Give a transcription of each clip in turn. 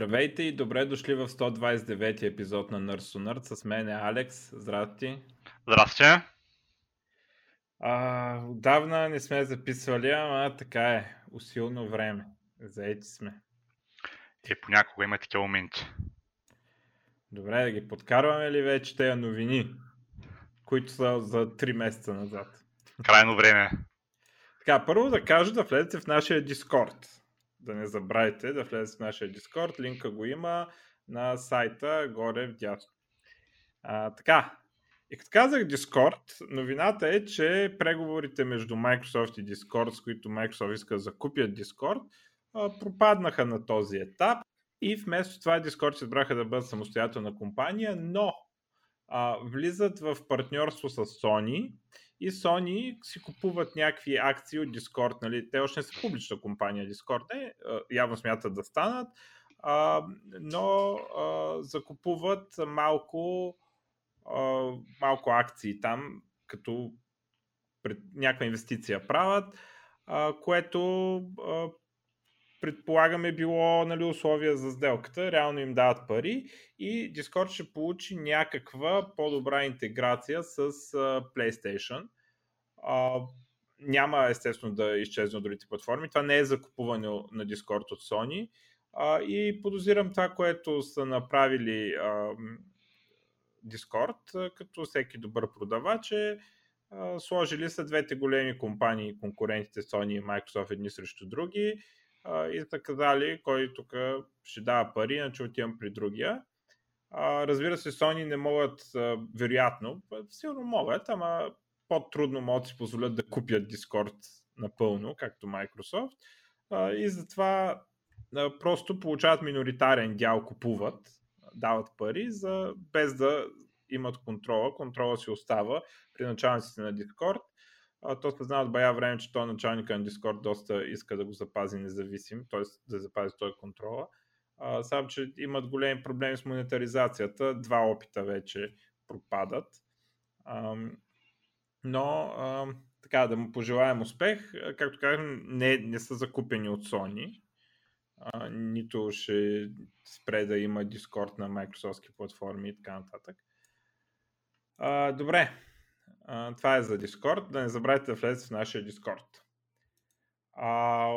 Здравейте и добре дошли в 129 епизод на Nerd. С мен е Алекс. Здрасти. Здрасти. А, отдавна не сме записвали, ама така е. Усилно време. Заети сме. Е, понякога има такива моменти. Добре, да ги подкарваме ли вече тези новини, които са за 3 месеца назад? Крайно време. Така, първо да кажа да влезете в нашия Дискорд да не забравяйте да влезете в нашия Дискорд. Линка го има на сайта горе в дясно. Така, и като казах Discord, новината е, че преговорите между Microsoft и Discord, с които Microsoft иска да закупят Discord, пропаднаха на този етап и вместо това Discord се избраха да бъдат самостоятелна компания, но а, влизат в партньорство с Sony и Sony си купуват някакви акции от Discord. Нали? Те още не са публична компания Discord, не, явно смятат да станат, а, но а, закупуват малко, а, малко акции там, като пред, някаква инвестиция правят, а, което предполагаме било нали, условия за сделката, реално им дават пари и Discord ще получи някаква по-добра интеграция с uh, PlayStation. Uh, няма естествено да изчезне от другите платформи. Това не е закупуване на Discord от Sony. Uh, и подозирам това, което са направили uh, Discord, като всеки добър продавач е сложили са двете големи компании, конкурентите Sony и Microsoft едни срещу други и така дали, кой тук ще дава пари, иначе отивам при другия. А, разбира се, Sony не могат, а, вероятно, сигурно могат, ама по-трудно могат да си позволят да купят Discord напълно, както Microsoft. А, и затова а, просто получават миноритарен дял, купуват, дават пари, за, без да имат контрола. Контрола си остава при началниците на Discord а, то се знае от бая време, че той началника на Discord доста иска да го запази независим, т.е. да запази той контрола. Само, че имат големи проблеми с монетаризацията. Два опита вече пропадат. А, но а, така, да му пожелаем успех. Както казвам, не, не са закупени от Sony. А, нито ще спре да има Discord на Microsoft платформи и така нататък. А, добре, а, това е за Discord. Да не забравяйте да влезете в нашия Discord. А,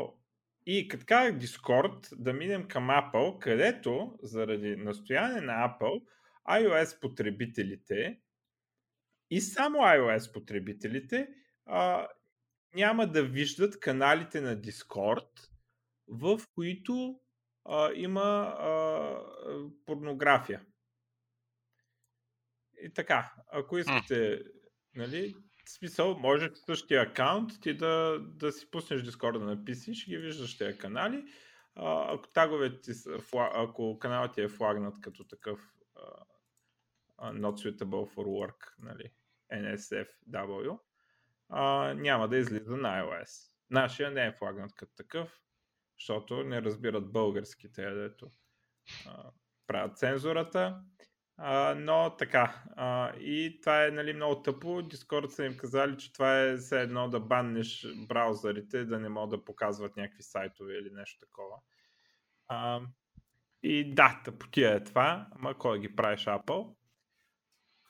и казах Discord, да минем към Apple, където заради настояние на Apple, iOS потребителите и само iOS потребителите а, няма да виждат каналите на Discord, в които а, има а, порнография. И така, ако искате Нали? В смисъл, може в същия акаунт ти да, да си пуснеш Discord да написиш, ги виждаш тези канали. А, ако таговете са, ако каналът ти е флагнат като такъв uh, not suitable for work, нали, NSFW, uh, няма да излиза на iOS. Нашия не е флагнат като такъв, защото не разбират българските, дето правят цензурата. Но така. А, и това е нали, много тъпо. Discord са им казали, че това е все едно да баннеш браузърите, да не могат да показват някакви сайтове или нещо такова. А, и да, тъпотия е това, ама кой ги правиш Apple?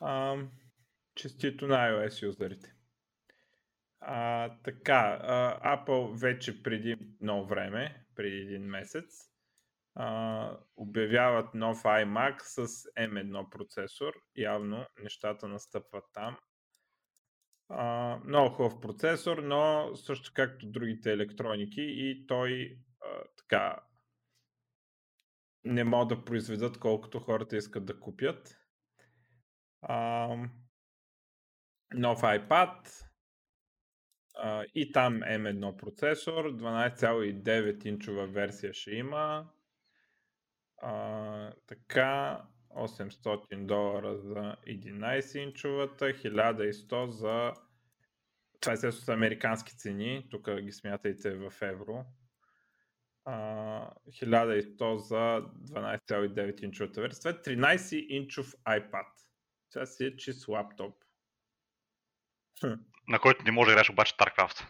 А, честито на iOS юзерите. А, така, Apple вече преди много време, преди един месец, обявяват нов iMac с M1 процесор. Явно нещата настъпват там. А, много хубав процесор, но също както другите електроники и той а, така не могат да произведат колкото хората искат да купят. А, нов iPad а, и там M1 процесор, 12,9 инчова версия ще има, а, така, 800 долара за 11 инчовата, 1100 за... Това е са американски цени, тук ги смятайте в евро. А, 1100 за 12,9 инчовата версия. Това е 13 инчов iPad. Това си е чист лаптоп. На който не може да играеш обаче StarCraft.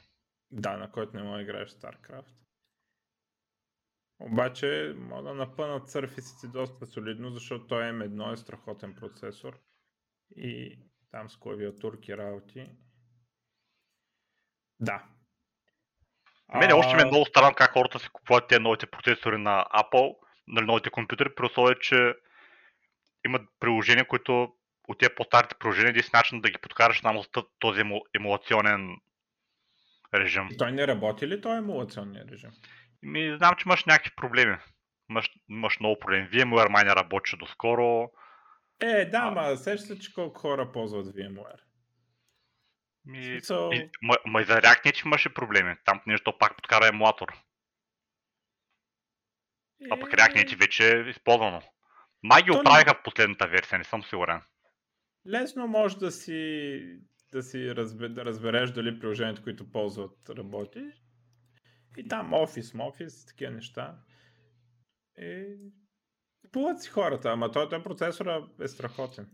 Да, на който не може да играеш StarCraft. Обаче мога да напънат сърфисите доста солидно, защото той M1 е страхотен процесор и там с клавиатурки работи. Да. Мене а... още ми е много странно как хората си купуват тези новите процесори на Apple, на новите компютъри, при условие, че имат приложения, които от тези по-старите приложения, един начин да ги подкараш само с този емулационен режим. И той не работи ли този емулационен режим? Ми, знам, че имаш някакви проблеми. Имаш, имаш много проблеми. VMware май не работи доскоро. Е, да, а... ма сеща се, че колко хора ползват VMware. Ми, so... и, ма, ма и за React не, че имаше проблеми. Там нещо пак подкара емулатор. Е... А пък React не, че вече е използвано. Май ги оправиха не... в последната версия, не съм сигурен. Лесно може да си, да си разбереш дали приложението, които ползват, работи. И там офис, офис, такива неща. И купуват си хората, ама той, той процесора е страхотен.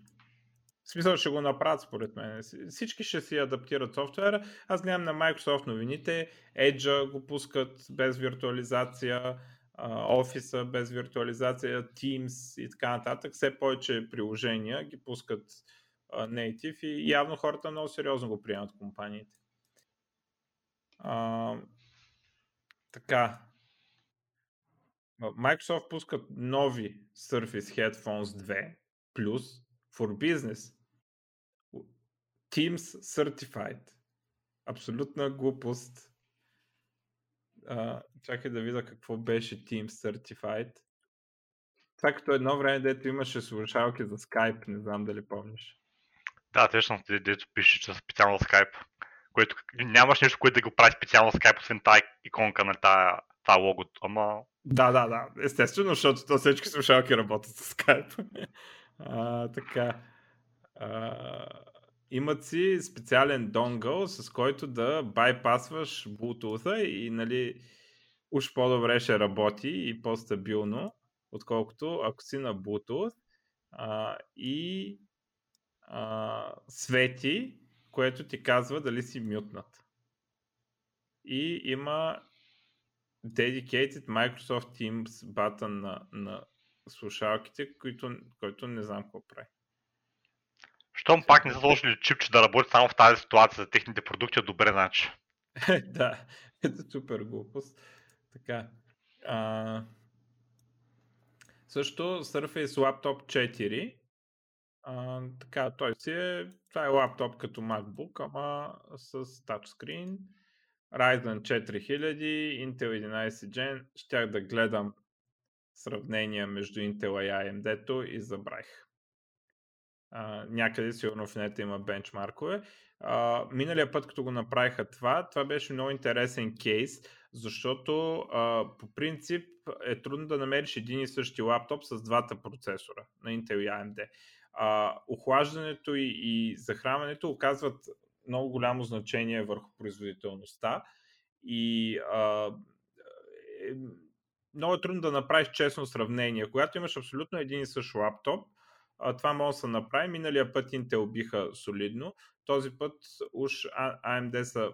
В смисъл ще го направят според мен. Всички ще си адаптират софтуера. Аз гледам на Microsoft новините. Edge го пускат без виртуализация, офиса без виртуализация, Teams и така нататък. Все повече приложения ги пускат native и явно хората много сериозно го приемат компаниите. Така. Microsoft пускат нови Surface Headphones 2 Plus for Business. Teams Certified. Абсолютна глупост. А, чакай да видя какво беше Teams Certified. Това като едно време, дето имаше слушалки за Skype, не знам дали помниш. Да, точно, дето пише, че специално Skype. Което нямаш нещо, което да го прави специално Skype, освен тази иконка на тази, тази логото. Ама... Да, да, да. Естествено, защото то всички слушалки работят с Skype. а, така. А, имат си специален донгъл, с който да байпасваш Bluetooth и нали, уж по-добре ще работи и по-стабилно, отколкото ако си на Bluetooth а, и а, свети, което ти казва дали си мютнат. И има dedicated Microsoft Teams батън на, на слушалките, който, който не знам какво прави. Щом пак не са сложили чипче да работи само в тази ситуация за техните продукти, е добре значи. да, ето супер глупост. Така. А... Също Surface Laptop 4 а, така, той си е, това е лаптоп като MacBook, ама с тачскрин. Ryzen 4000, Intel 11 Gen. Щях да гледам сравнения между Intel и AMD-то и забравих. А, някъде сигурно в нета има бенчмаркове. А, миналия път, като го направиха това, това беше много интересен кейс, защото а, по принцип е трудно да намериш един и същи лаптоп с двата процесора на Intel и AMD а, охлаждането и, и захранването оказват много голямо значение върху производителността и а, е, много е трудно да направиш честно сравнение. Когато имаш абсолютно един и същ лаптоп, а, това може да се направи. Миналия път Intel биха солидно, този път уж AMD са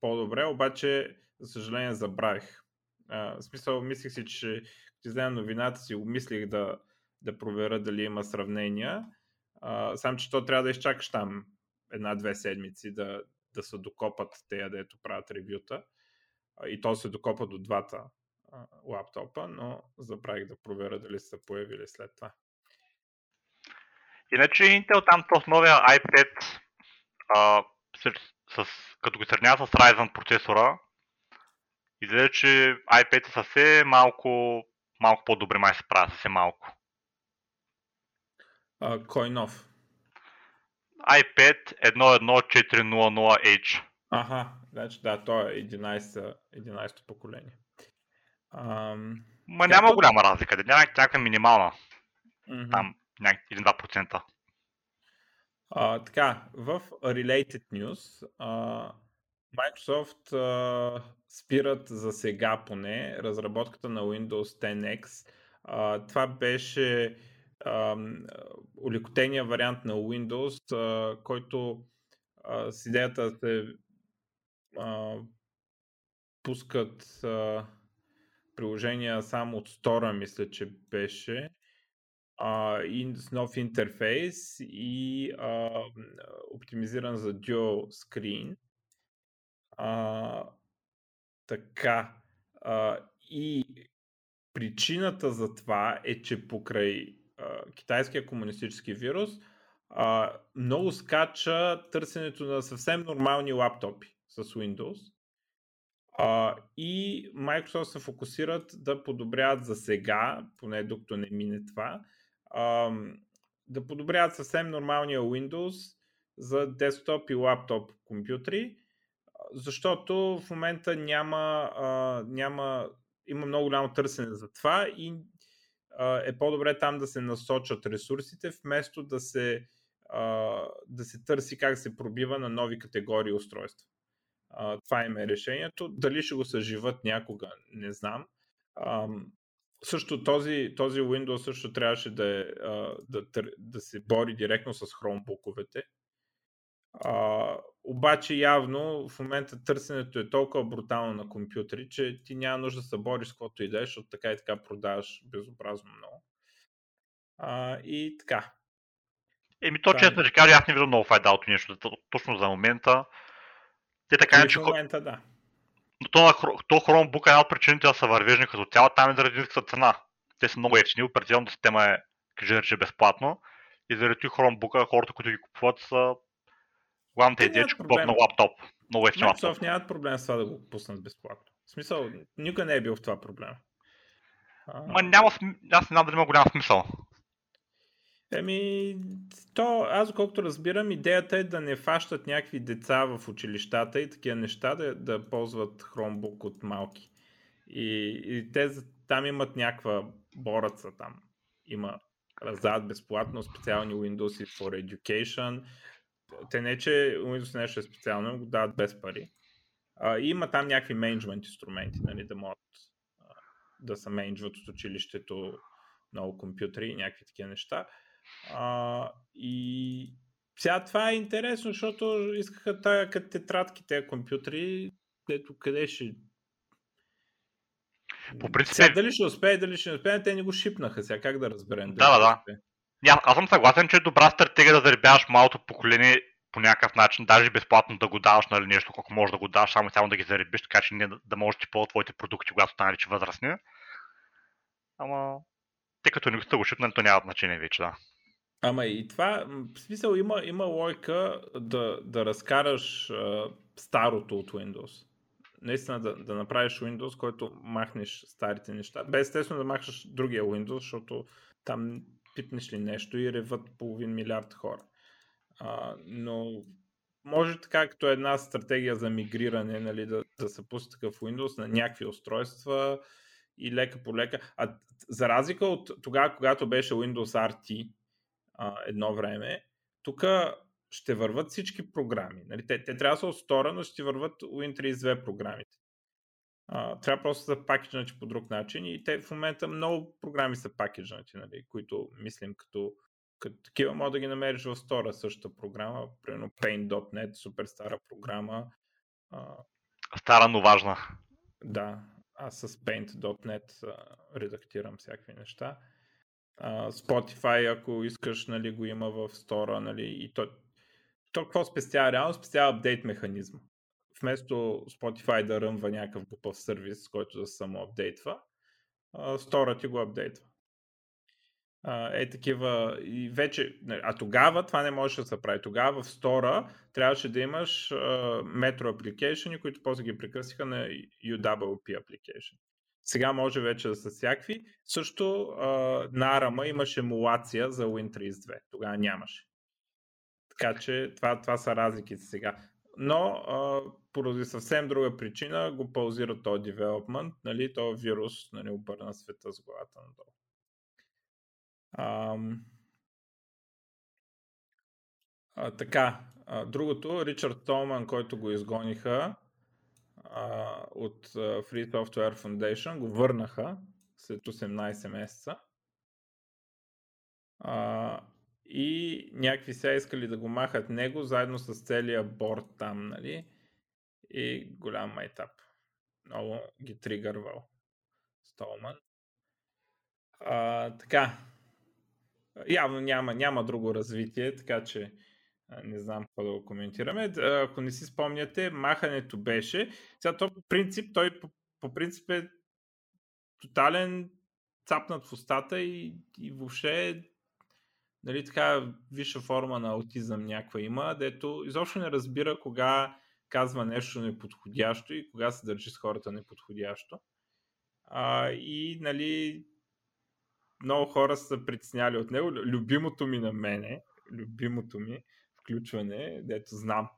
по-добре, обаче за съжаление забравих. А, в смисъл, мислих си, че ти взема новината си, обмислих да, да проверя дали има сравнения. А, сам, че то трябва да изчакаш там една-две седмици да, да се докопат те, дето правят ревюта. И то се докопа до двата а, лаптопа, но забравих да проверя дали са появили след това. Иначе Intel там с новия i5, а, с, с, като го сравнява с Ryzen процесора, изглежда, че i5 е съвсем малко, малко по-добре май се правя, съвсем малко. А, кой нов? iPad 11400H. Ага, значи да, то е 11, 11 поколение. Ам... Ма няма голяма разлика, няма някаква минимална. Mm-hmm. Там, 1-2%. А, така, в Related News а, Microsoft а, спират за сега поне разработката на Windows 10X. А, това беше улекотения вариант на Windows, а, който а, с идеята се а, пускат а, приложения само от стора, мисля, че беше. А, и с нов интерфейс и а, оптимизиран за dual screen. А, така. А, и причината за това е, че покрай китайския комунистически вирус а, много скача търсенето на съвсем нормални лаптопи с Windows. А, и Microsoft се фокусират да подобряват за сега, поне докато не мине това, а, да подобряват съвсем нормалния Windows за десктоп и лаптоп компютри, защото в момента няма, а, няма има много голямо търсене за това и е по-добре там да се насочат ресурсите, вместо да се, да се търси как се пробива на нови категории устройства. Това им е решението. Дали ще го съживат някога, не знам. Също този, този Windows също трябваше да, е, да, да се бори директно с Chromebook-овете. Обаче явно в момента търсенето е толкова брутално на компютри, че ти няма нужда да се бориш с каквото и да е, защото така и така продаваш безобразно много. А, и така. Еми, то честно ще кажа, аз не виждам много файда от нещо. Точно за момента. Те така че... В момента, да. Но то, то Chromebook е една от причините да са вървежни като цяло, там е заради ниската цена. Те са много ефтини, операционната система е, кажи безплатно. И заради Chromebook хората, които ги купуват, са Идея е, купуват на лаптоп. Много ефтин лаптоп. Microsoft нямат проблем с това да го пуснат безплатно. В смисъл, никога не е бил в това проблем. Ма няма, аз не знам дали има голям смисъл. Еми, то, аз колкото разбирам, идеята е да не фащат някакви деца в училищата и такива неща да, да ползват Chromebook от малки. И, и те там имат някаква бораца там. Има раздават безплатно специални Windows for Education, те не, че Windows нещо е специално, го дават без пари. А, има там някакви менеджмент инструменти, нали, да могат а, да се менеджват от училището много компютри и някакви такива неща. А, и сега това е интересно, защото искаха тая като тетрадки, тези компютри, ето къде ще по принцип... Сега, дали ще успее, дали ще не успее, те не го шипнаха сега, как да разберем? Да, да, да. Аз съм съгласен, че е добра стратегия да заребяваш малото поколение по някакъв начин, даже безплатно да го даваш нали, нещо, колко можеш да го даваш, само само да ги заребиш, така че не да, можеш да ползват твоите продукти, когато станали че възрастни. Ама, тъй като не го шипнали, то няма значение вече, да. Ама и това, в смисъл има, има лойка да, да разкараш а, старото от Windows. Наистина да, да направиш Windows, който махнеш старите неща. Без естествено да махнеш другия Windows, защото там пипнеш ли нещо и реват половин милиард хора. А, но може така като една стратегия за мигриране, нали, да, да се пусне такъв Windows на някакви устройства и лека по лека. А за разлика от тогава, когато беше Windows RT а, едно време, тук ще върват всички програми. Нали, те, те трябва да са от стора, но ще върват Win32 програмите. А, трябва просто да пакеджнати по друг начин и те в момента много програми са пакеджнати, нали, които мислим като, като такива, може да ги намериш в стора същата програма, примерно Paint.net, супер стара програма. А, стара, но важна. Да, аз с Paint.net а, редактирам всякакви неща. А, Spotify, ако искаш, нали, го има в стора, нали, и то, то какво спестява? Реално спестява апдейт механизма вместо Spotify да ръмва някакъв глупав сервис, който да само апдейтва, стора ти го апдейтва. Е такива и вече, а тогава това не можеше да се прави. Тогава в стора трябваше да имаш метро application, които после ги прекъсиха на UWP application. Сега може вече да са всякакви. Също на ARM имаше емулация за Win32. Тогава нямаше. Така че това, това са разликите сега но а, поради съвсем друга причина го паузира този девелопмент, нали, този вирус нали, обърна света с главата надолу. А, а, така, а, другото, Ричард Толман, който го изгониха а, от Free Software Foundation, го върнаха след 18 месеца. А, и някакви сега искали да го махат него, заедно с целия борт там, нали? И голям майтап. Много ги тригървал. Столман. А, така. Явно няма, няма друго развитие, така че не знам какво да го коментираме. Ако не си спомняте, махането беше. Сега то по принцип, той по, по принцип е тотален цапнат в устата и, и въобще нали, така висша форма на аутизъм някаква има, дето изобщо не разбира кога казва нещо неподходящо и кога се държи с хората неподходящо. А, и нали, много хора са притесняли от него. Любимото ми на мене, любимото ми включване, дето знам,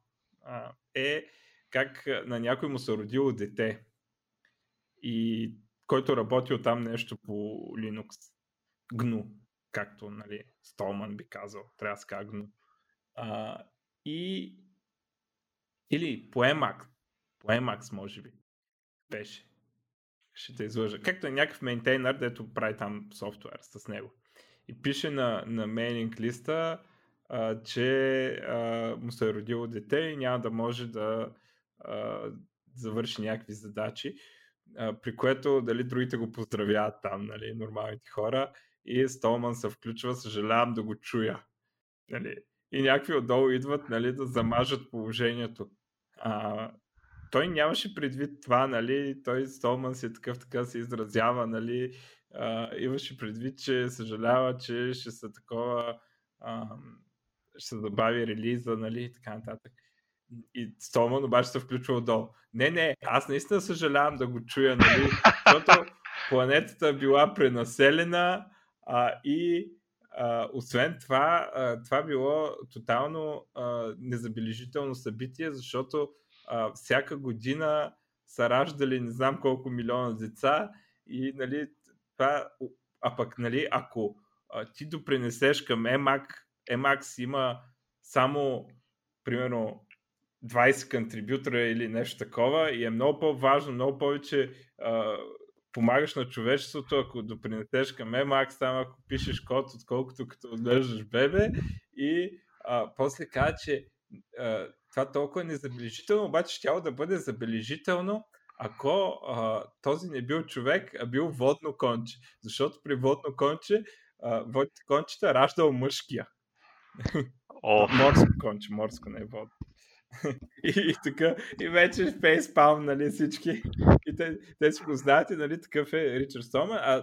е как на някой му се родило дете и който работил там нещо по Linux. GNU, както нали, Столман би казал. Трябва да се казва и или по Emacs. По Emacs, може би. Беше. Ще те излъжа. Както е някакъв мейнтейнер, дето прави там софтуер с него. И пише на, на мейлинг листа, а, че а, му се е родило дете и няма да може да а, завърши някакви задачи. А, при което дали другите го поздравяват там, нали, нормалните хора. И Столман се включва, съжалявам да го чуя. Нали. И някакви отдолу идват нали, да замажат положението. А, той нямаше предвид това, нали, той Столман си е такъв, така се изразява, нали, а, имаше предвид, че съжалява, че ще са такова, а, ще се забави релиза, нали, и така нататък. И Столман обаче се включва отдолу. Не, не, аз наистина съжалявам да го чуя, нали, защото планетата била пренаселена а, и а, освен това, а, това било тотално а, незабележително събитие, защото а, всяка година са раждали не знам колко милиона деца и нали, това, а пък нали, ако а, ти допринесеш към EMAC, EMAX има само примерно 20 контрибютора или нещо такова и е много по-важно, много повече а, помагаш на човечеството, ако допринесеш към Emacs, там ако пишеш код, отколкото като отглеждаш бебе и а, после каза, че а, това толкова е незабележително, обаче ще да бъде забележително, ако а, този не бил човек, а бил водно конче. Защото при водно конче, а, водните кончета раждал мъжкия. Oh. морско конче, морско не е водно. и, така, и вече фейспалм, нали, всички. И те, те си го знаят и, нали, такъв е Ричард Стома. А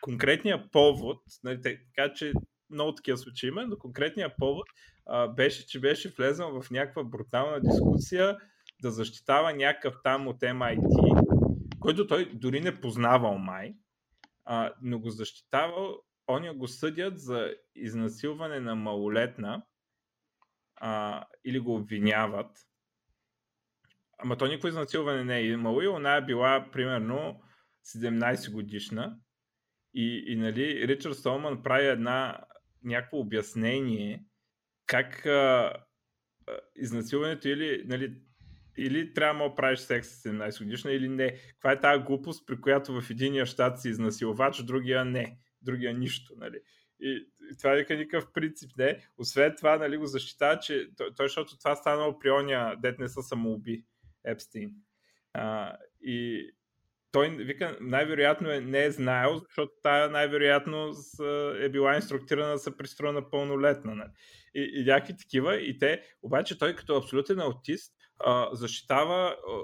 конкретният повод, нали, така че много такива случаи има, но конкретният повод а, беше, че беше влезнал в някаква брутална дискусия да защитава някакъв там от MIT, който той дори не познавал май, а, но го защитавал, они го съдят за изнасилване на малолетна а, или го обвиняват. Ама то никой изнасилване не е имало и она е била примерно 17 годишна и, и нали, Ричард Солман прави една някакво обяснение как а, а, изнасилването или, нали, или трябва да правиш секс с 17 годишна или не. Каква е тази глупост, при която в единия щат си изнасилвач, другия не. Другия нищо. Нали. И, и това е никакъв принцип не. Освен това, нали, го защитава, че той, той защото това станало при ония, дет не са самоуби, Епстин. А, и той вика, най-вероятно е, не е знаел, защото тая най-вероятно е била инструктирана да се пристроя пълнолетна. Нали? И, и някакви такива. И те, обаче той като абсолютен аутист а, защитава а,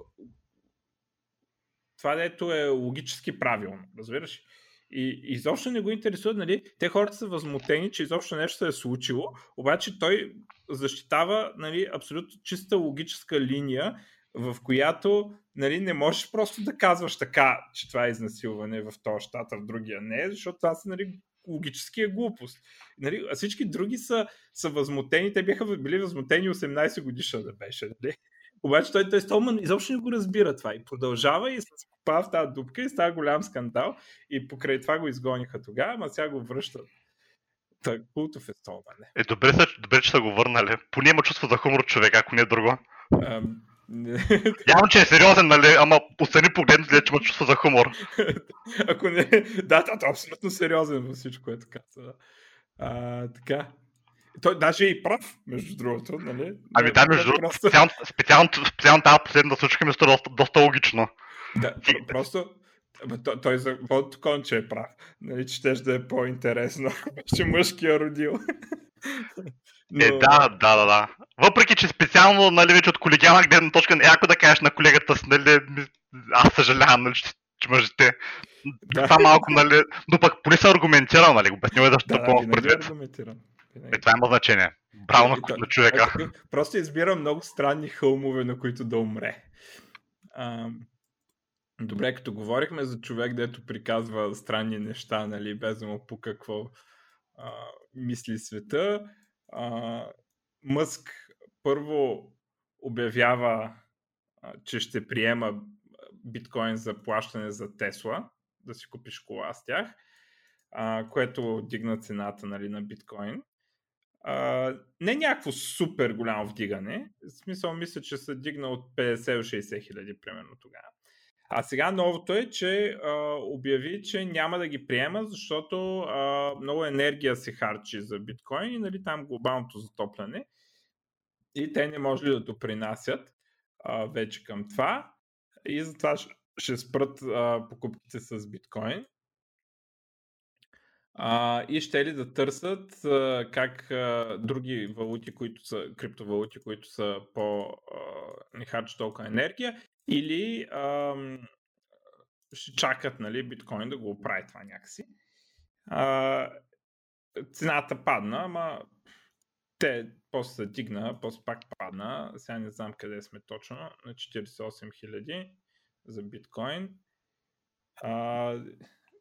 това, дето е логически правилно. Разбираш? И изобщо не го интересува, нали? Те хората са възмутени, че изобщо нещо се е случило, обаче той защитава нали, абсолютно чиста логическа линия, в която нали, не можеш просто да казваш така, че това е изнасилване в този щат, а в другия не, защото това са нали, логически е глупост. Нали, а всички други са, са възмутени, те бяха били възмутени 18 годишна да беше. Нали? Обаче той, той Столман изобщо не го разбира това и продължава и се спава в тази дупка и става голям скандал и покрай това го изгониха тогава, ама сега го връщат. Так, култов е Столман. Е, добре, добре, че са го върнали. Поне има чувство за хумор човек, ако не е друго. Явно, че е сериозен, нали? Ама остани погледнат, че има чувство за хумор. Ако не... Да, да, е абсолютно сериозен във всичко, което казва. А, така. Той даже е и прав, между другото, нали? Ами да, между другото, просто... специално, специално, специално тази последната случка ми е доста, доста логично. Да, просто той, той за Водото Конче е прав. Нали, че ще да е по-интересно, че мъжкия родил. Но... Е, да, да, да, да. Въпреки, че специално, нали, вече от колегиална гледна точка, яко да кажеш на колегата си, нали, аз съжалявам, нали, че, че мъжете. Да. Това малко, нали, но пък поне се аргументирал, нали, обяснил е защо да, по предвид. Е, това има значение. Браво на, на човека. Е, просто избира много странни хълмове, на които да умре. А, добре, като говорихме за човек, дето приказва странни неща, нали, без да му по какво а, мисли света, а, Мъск първо обявява, а, че ще приема биткоин за плащане за Тесла, да си купиш кола с тях, а, което дигна цената нали, на биткоин. Не някакво супер голямо вдигане. В смисъл, мисля, че се дигна от 50 до 60 хиляди, примерно тогава. А сега новото е, че а, обяви, че няма да ги приема, защото а, много енергия се харчи за биткоин и нали, там глобалното затопляне. И те не може ли да допринасят а, вече към това. И затова ще спрат а, покупките с биткоин. А, и ще ли да търсят а, как а, други валути, които са криптовалути, които са по а, не харчат толкова енергия, или а, ще чакат нали, биткоин да го оправи това някакси. А, цената падна, ама те после се дигна, после пак падна. Сега не знам къде сме точно, на 48 000 за биткоин. А,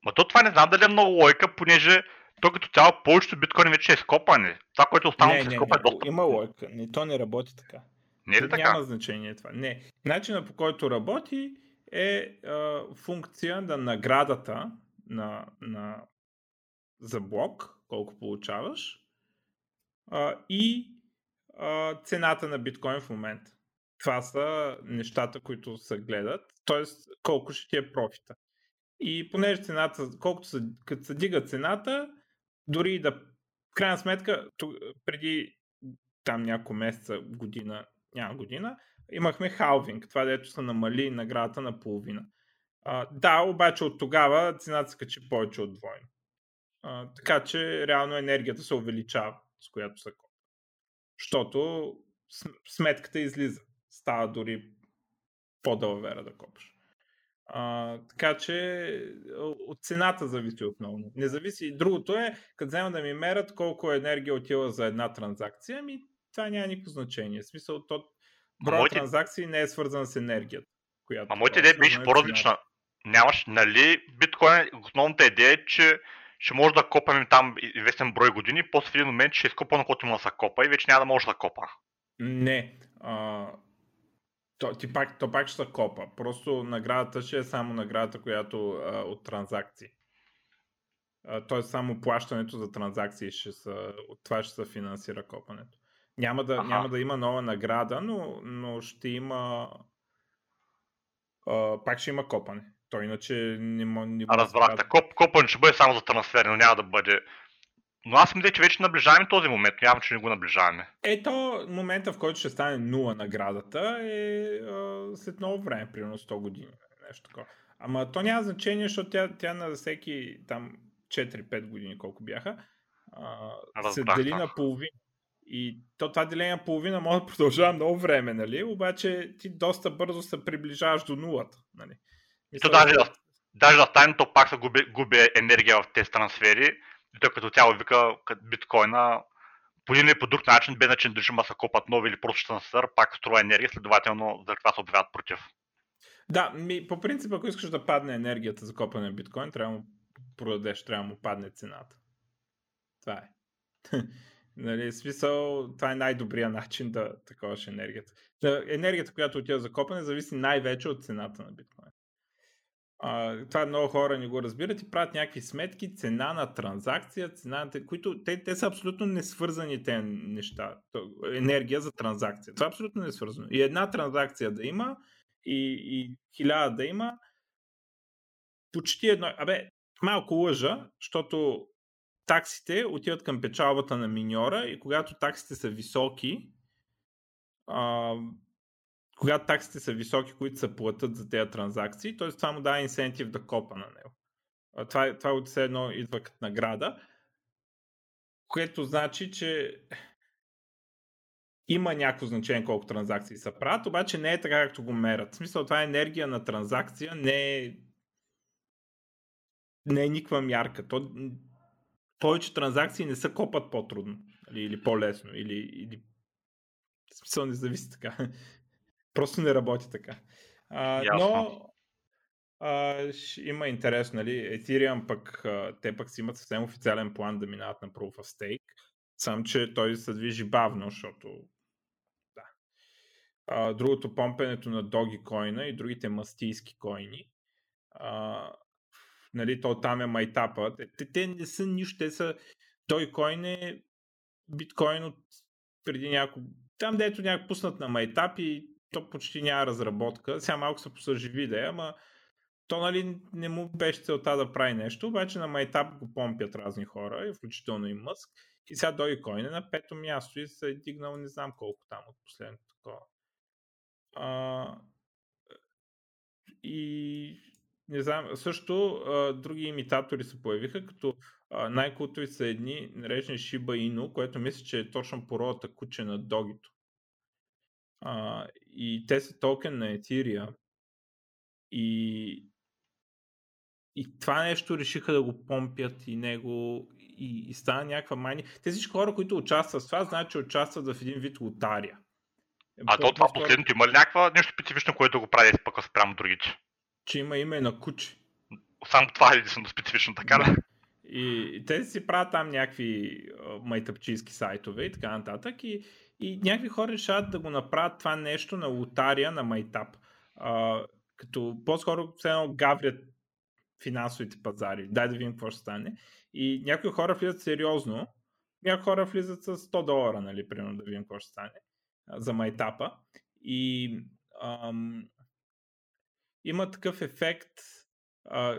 Ма то това не знам дали е много лойка, понеже то като цяло повечето биткоини вече е скопане. Това, което остана не, се скопа е доста. Има лойка. Не, то не работи така. Не е ли така? Няма значение това. Не. Начинът по който работи е а, функция на наградата на, на, за блок, колко получаваш, а, и а, цената на биткоин в момента. Това са нещата, които се гледат. Тоест, колко ще ти е профита. И понеже цената, колкото се, като се дига цената, дори да, в крайна сметка, преди там няколко месеца, година, няма година, имахме халвинг, това дето се намали наградата на половина. А, да, обаче от тогава цената се качи повече от двойно. А, така че реално енергията се увеличава, с която се копа. Защото сметката излиза. Става дори по-дълвера да копаш. А, така че от цената зависи основно. Не зависи. Другото е, като взема да ми мерят колко енергия отива за една транзакция, ми това няма никакво значение. В смисъл, то броя моите... транзакции не е свързан с енергията. Която а моята идея беше по-различна. Нямаш, нали, биткоин, основната идея е, че ще може да копаме там известен брой години, после в един момент ще изкопа на който има да се копа и вече няма да може да копа. Не. А, то, ти пак, то пак ще копа. Просто наградата ще е само наградата, която а, от транзакции. Тоест само плащането за транзакции ще са, от това ще се финансира копането. Няма да, няма да има нова награда, но, но ще има. А, пак ще има копане. То иначе не може. Не Разбрахте. Коп, копане ще бъде само за трансфер, но няма да бъде. Но аз мисля, че вече наближаваме този момент. Явно, че не го наближаваме. Ето, момента, в който ще стане нула наградата е а, след много време, примерно 100 години. Нещо такова. Ама то няма значение, защото тя, тя на всеки там 4-5 години, колко бяха, а, се дели на половина. И то това деление на половина може да продължава много време, нали? Обаче ти доста бързо се приближаваш до нулата. Нали? Мисля, то даже, да, даже да стане, то пак се губи, губи енергия в тези трансфери. Той като цяло вика като биткоина по един или по друг начин, без начин държим да се копат нови или просто ще насър, пак струва енергия, следователно за това се обявяват против. Да, ми, по принцип, ако искаш да падне енергията за копане на биткоин, трябва да му продадеш, трябва да му падне цената. Това е. Нали, смисъл, това е най-добрият начин да таковаш енергията. Енергията, която отива за копане, зависи най-вече от цената на биткоин. А, това много хора не го разбират и правят някакви сметки, цена на транзакция, цена на... които те, те са абсолютно не свързани те неща. Енергия за транзакция. Това е абсолютно не свързано. И една транзакция да има, и, и хиляда да има, почти едно. Абе, малко лъжа, защото таксите отиват към печалбата на миньора и когато таксите са високи, а, когато таксите са високи, които се платят за тези транзакции, т.е. това му дава инсентив да копа на него. Това, е, това е от все едно идва като награда, което значи, че има някакво значение колко транзакции са правят, обаче не е така, както го мерят. В смисъл, това е енергия на транзакция, не е, не е никаква мярка. То, повече транзакции не се копат по-трудно или, или по-лесно, или, или... В смисъл не зависи така. Просто не работи така. А, но а, има интерес, нали? Ethereum пък, а, те пък си имат съвсем официален план да минават на Proof of Stake. Сам, че той се движи бавно, защото да. А, другото помпенето на Dogecoin и другите мастийски койни. А, нали, то там е майтапа. Те, те не са нищо, те са Dogecoin е биткоин от преди няколко... Там, дето някак пуснат на майтап и то почти няма разработка. Сега малко се посъживи е, ама то нали не му беше целта да прави нещо, обаче на майтап го помпят разни хора, включително и Мъск. И сега Dogecoin е на пето място и се е дигнал не знам колко там от последното такова. А, и не знам, също а, други имитатори се появиха, като най-култови са едни, наречени Shiba Inu, което мисля, че е точно породата куче на догито. А, и те са токен на Ethereum. И, и това нещо решиха да го помпят и него и, и стана някаква майни. Те всички хора, които участват в това, знаят, че участват в един вид лотария. А то това последното има ли някаква нещо специфично, което го прави пък спрямо другите? Че има име на куче. Само това е единствено специфично, така да. И, и те си правят там някакви майтъпчийски сайтове и така нататък. И, и някакви хора решават да го направят това нещо на лотария на майтап. А, като по-скоро все едно гаврят финансовите пазари. Дай да видим какво ще стане. И някои хора влизат сериозно, някои хора влизат с 100 долара, нали, примерно да видим какво ще стане за майтапа. И ам, има такъв ефект,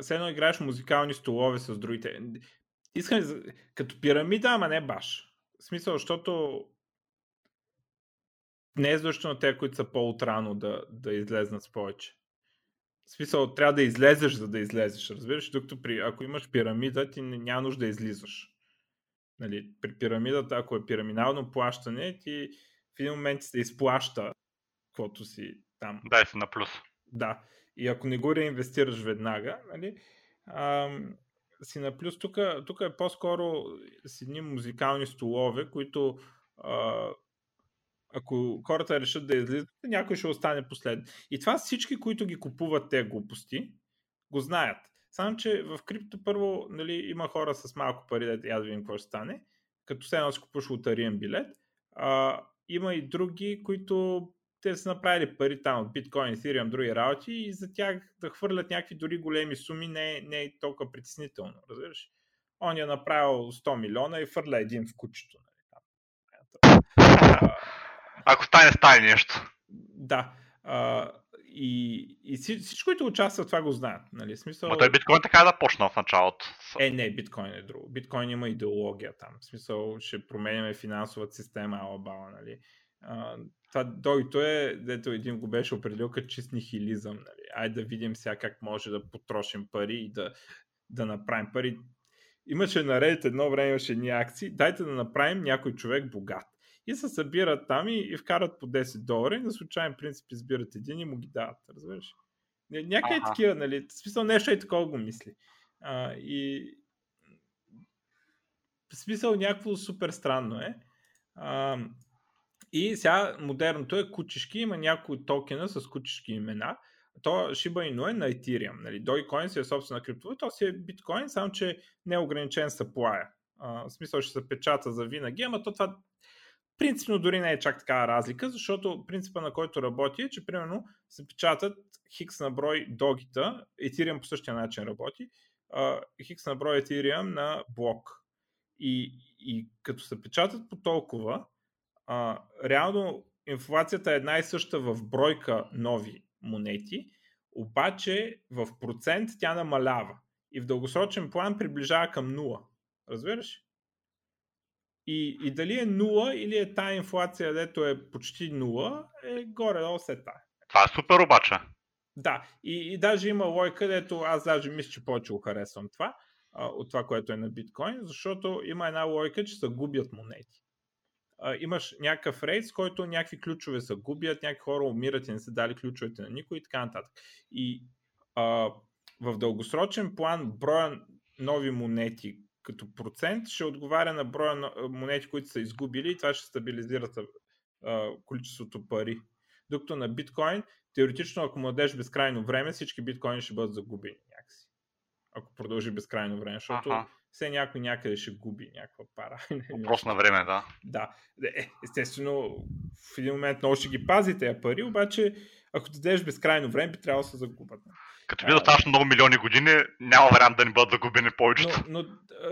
все едно играеш музикални столове с другите. Искам като пирамида, ама не баш. В смисъл, защото не е защото те, които са по-утрано да, да излезнат с повече. В смисъл, трябва да излезеш, за да излезеш, разбираш? Докато при, ако имаш пирамида, ти няма нужда да излизаш. Нали, при пирамидата, ако е пирамидално плащане, ти в един момент се изплаща каквото си там. Да, си на плюс. Да. И ако не го реинвестираш веднага, нали, а, си на плюс. Тук е по-скоро с едни музикални столове, които а, ако хората решат да излизат, някой ще остане послед. И това всички, които ги купуват те глупости, го знаят. Само, че в крипто първо нали, има хора с малко пари, да да видим какво ще стане, като все едно си купуваш лотариен билет. А, има и други, които те са направили пари там от биткоин, ефириум, други работи и за тях да хвърлят някакви дори големи суми не, не е толкова притеснително, разбираш? Он е направил 100 милиона и хвърля един в кучето. Нали? Ако стане, стане нещо. Да. А, и, и всички, които участват това го знаят. Нали? Смисъл... Но той биткоин така да почна в началото. Е, не, биткоин е друго. Биткоин има идеология там. В смисъл ще променяме финансовата система, алабала, нали? А, това дойто е, дето един го беше определил като чист нихилизъм. Нали? Айде да видим сега как може да потрошим пари и да, да направим пари. Имаше на Reddit едно време, имаше едни акции, дайте да направим някой човек богат. И се събират там и, и вкарат по 10 долара и на случайен принцип избират един и му ги дават. Разбираш? Някъде ага. такива, нали? В смисъл нещо е такова го мисли. А, и в смисъл някакво супер странно е. А, и сега модерното е кучешки, има някои токена с кучешки имена. То Shiba Inu е на Ethereum. Нали? Dogecoin си е собствена криптовалута, то си е биткоин, само че не е ограничен supply. в смисъл ще се печата за винаги, ама то това принципно дори не е чак такава разлика, защото принципа на който работи е, че примерно се печатат хикс на брой догита, Ethereum по същия начин работи, хикс на брой Ethereum на блок. И, и като се печатат по толкова, а, реално инфлацията е една и съща в бройка нови монети, обаче в процент тя намалява и в дългосрочен план приближава към нула. Разбираш? И, и дали е нула или е тая инфлация, дето е почти нула, е горе-долу се тая. Това е супер обаче. Да, и, и даже има лойка, където аз даже мисля, че повече го харесвам това, а, от това, което е на биткоин, защото има една лойка, че се губят монети. А, имаш някакъв рейс, който някакви ключове се губят, някакви хора умират и не са дали ключовете на никой и така нататък. И а, в дългосрочен план броя нови монети като процент ще отговаря на броя монети, които са изгубили и това ще стабилизира количеството пари. Докато на биткоин, теоретично, ако му дадеш безкрайно време, всички биткоини ще бъдат загубени някакси. Ако продължи безкрайно време, защото ага. Все някой някъде ще губи някаква пара. Въпрос на време, да. Да. Е, естествено, в един момент много ще ги пази тези пари, обаче ако дадеш безкрайно време, би трябвало да се загубят. Като ви достатъчно много милиони години, няма вариант да не бъдат загубени повечето. Но, но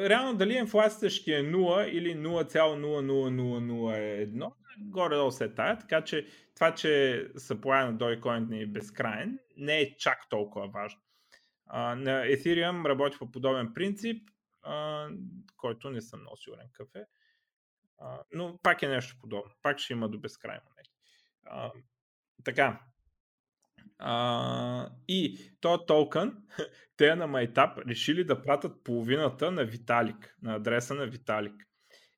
реално дали инфлацията ще е 0 или 0,00001, горе-долу се тая, така че това, че supply на Dogecoin не е безкрайен, не е чак толкова важно. А, на Ethereum работи по подобен принцип, който не съм много сигурен какъв е. А, но пак е нещо подобно. Пак ще има до безкрайно нещо. А, така, а, и то токен, те на Майтап решили да пратят половината на Виталик, на адреса на Виталик.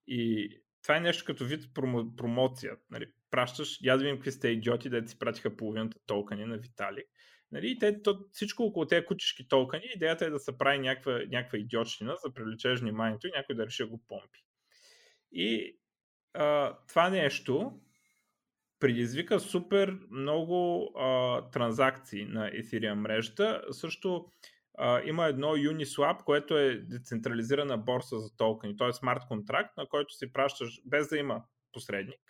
И това е нещо като вид промо, промоция. Нали, пращаш, я да видим какви сте идиоти, да си пратиха половината токени на Виталик. Нали, те, то, всичко около тези кучешки токени, идеята е да се прави някаква, някаква идиотщина, за да привлечеш вниманието и някой да реши да го помпи. И а, това нещо предизвика супер много а, транзакции на Ethereum мрежата. Също а, има едно Uniswap, което е децентрализирана борса за токени, т.е. смарт контракт, на който си пращаш, без да има посредник,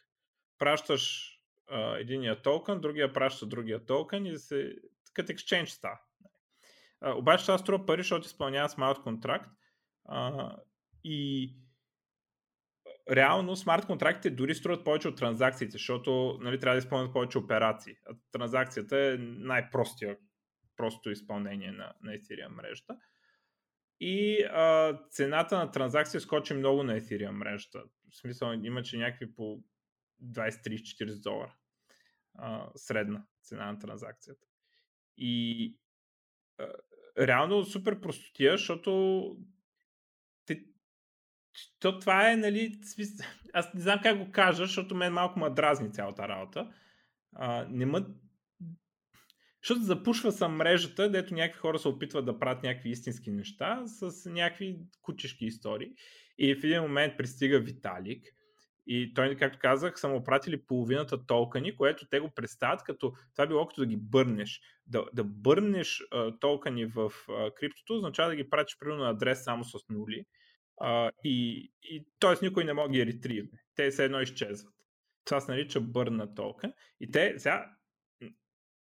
пращаш единия токен, другия праща другия токен и се, като exchange става. обаче това струва пари, защото изпълнява смарт контракт и реално смарт контрактите дори струват повече от транзакциите, защото нали, трябва да изпълнят повече операции. А транзакцията е най-простия просто изпълнение на, на Ethereum мрежата. И а, цената на транзакция скочи много на Ethereum мрежата. В смисъл има, че някакви по 20-30-40 долара а, средна цена на транзакцията. И реално супер простотия, защото то това е, нали, аз не знам как го кажа, защото мен малко ме дразни цялата работа. А, не ма... Защото запушва съм мрежата, дето някакви хора се опитват да правят някакви истински неща с някакви кучешки истории. И в един момент пристига Виталик и той, както казах, са му пратили половината толкани, което те го представят като това било като да ги бърнеш. Да, да бърнеш а, толкани в а, криптото означава да ги пратиш примерно на адрес само с нули а, и, и т.е. никой не може да ги ретривне. Те все едно изчезват. Това се нарича бърна токен. И те сега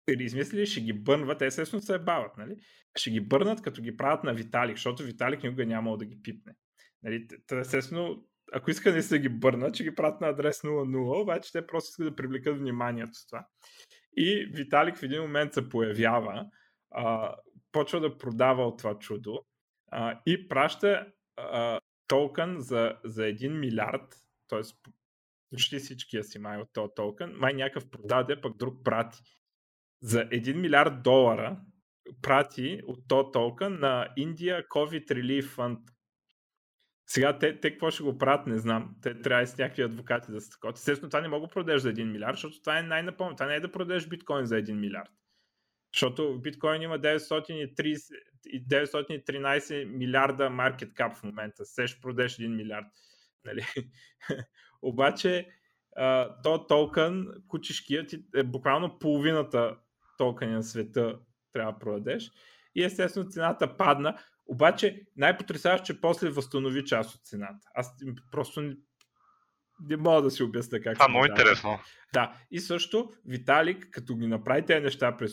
измислили, ще ги бърнват, те естествено се бават, нали? Ще ги бърнат, като ги правят на Виталик, защото Виталик никога няма да ги пипне. Нали? Те, естествено, ако иска да се ги бърнат, ще ги правят на адрес 00, обаче те просто искат да привлекат вниманието с това. И Виталик в един момент се появява, а, почва да продава от това чудо а, и праща а, токен за, за 1 милиард, т.е. почти всичкия си май от този токен, май някакъв продаде, пък друг прати. За 1 милиард долара прати от този токен на Индия COVID Relief Fund. Сега те, те какво ще го правят, не знам. Те трябва с някакви адвокати да се такова. Естествено, това не мога да продадеш за 1 милиард, защото това е най-напълно. Това не е да продадеш биткоин за 1 милиард. Защото биткоин има 930, 913 милиарда маркет кап в момента. Се ще продеш 1 милиард. Нали? Обаче, то токен, кучешкият, е буквално половината токени на света трябва да продадеш. И естествено цената падна. Обаче най-потрясаващо, че после възстанови част от цената. Аз просто не, не мога да си обясня как. Това е много интересно. Да, и също Виталик, като ги направи тези неща през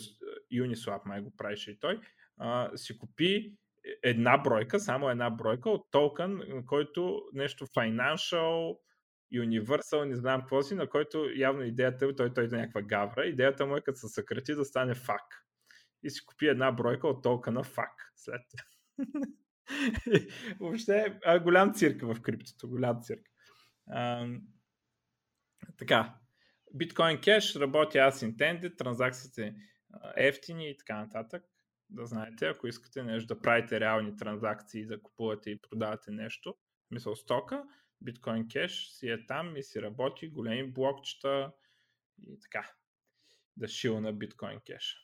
Uniswap, май го правише и той, а, си купи една бройка, само една бройка от токен, който нещо financial, Universal, не знам какво си, на който явно идеята е, той, той е някаква гавра, идеята му е като се съкрати да стане фак. И си купи една бройка от токена фак след Въобще голям цирк в криптото, голям цирк. А, така, Bitcoin Cash работи as intended, транзакциите ефтини и така нататък. Да знаете, ако искате нещо да правите реални транзакции, да купувате и продавате нещо, мисъл стока, Bitcoin Cash си е там и си работи, големи блокчета и така. Да шил на Bitcoin Cash.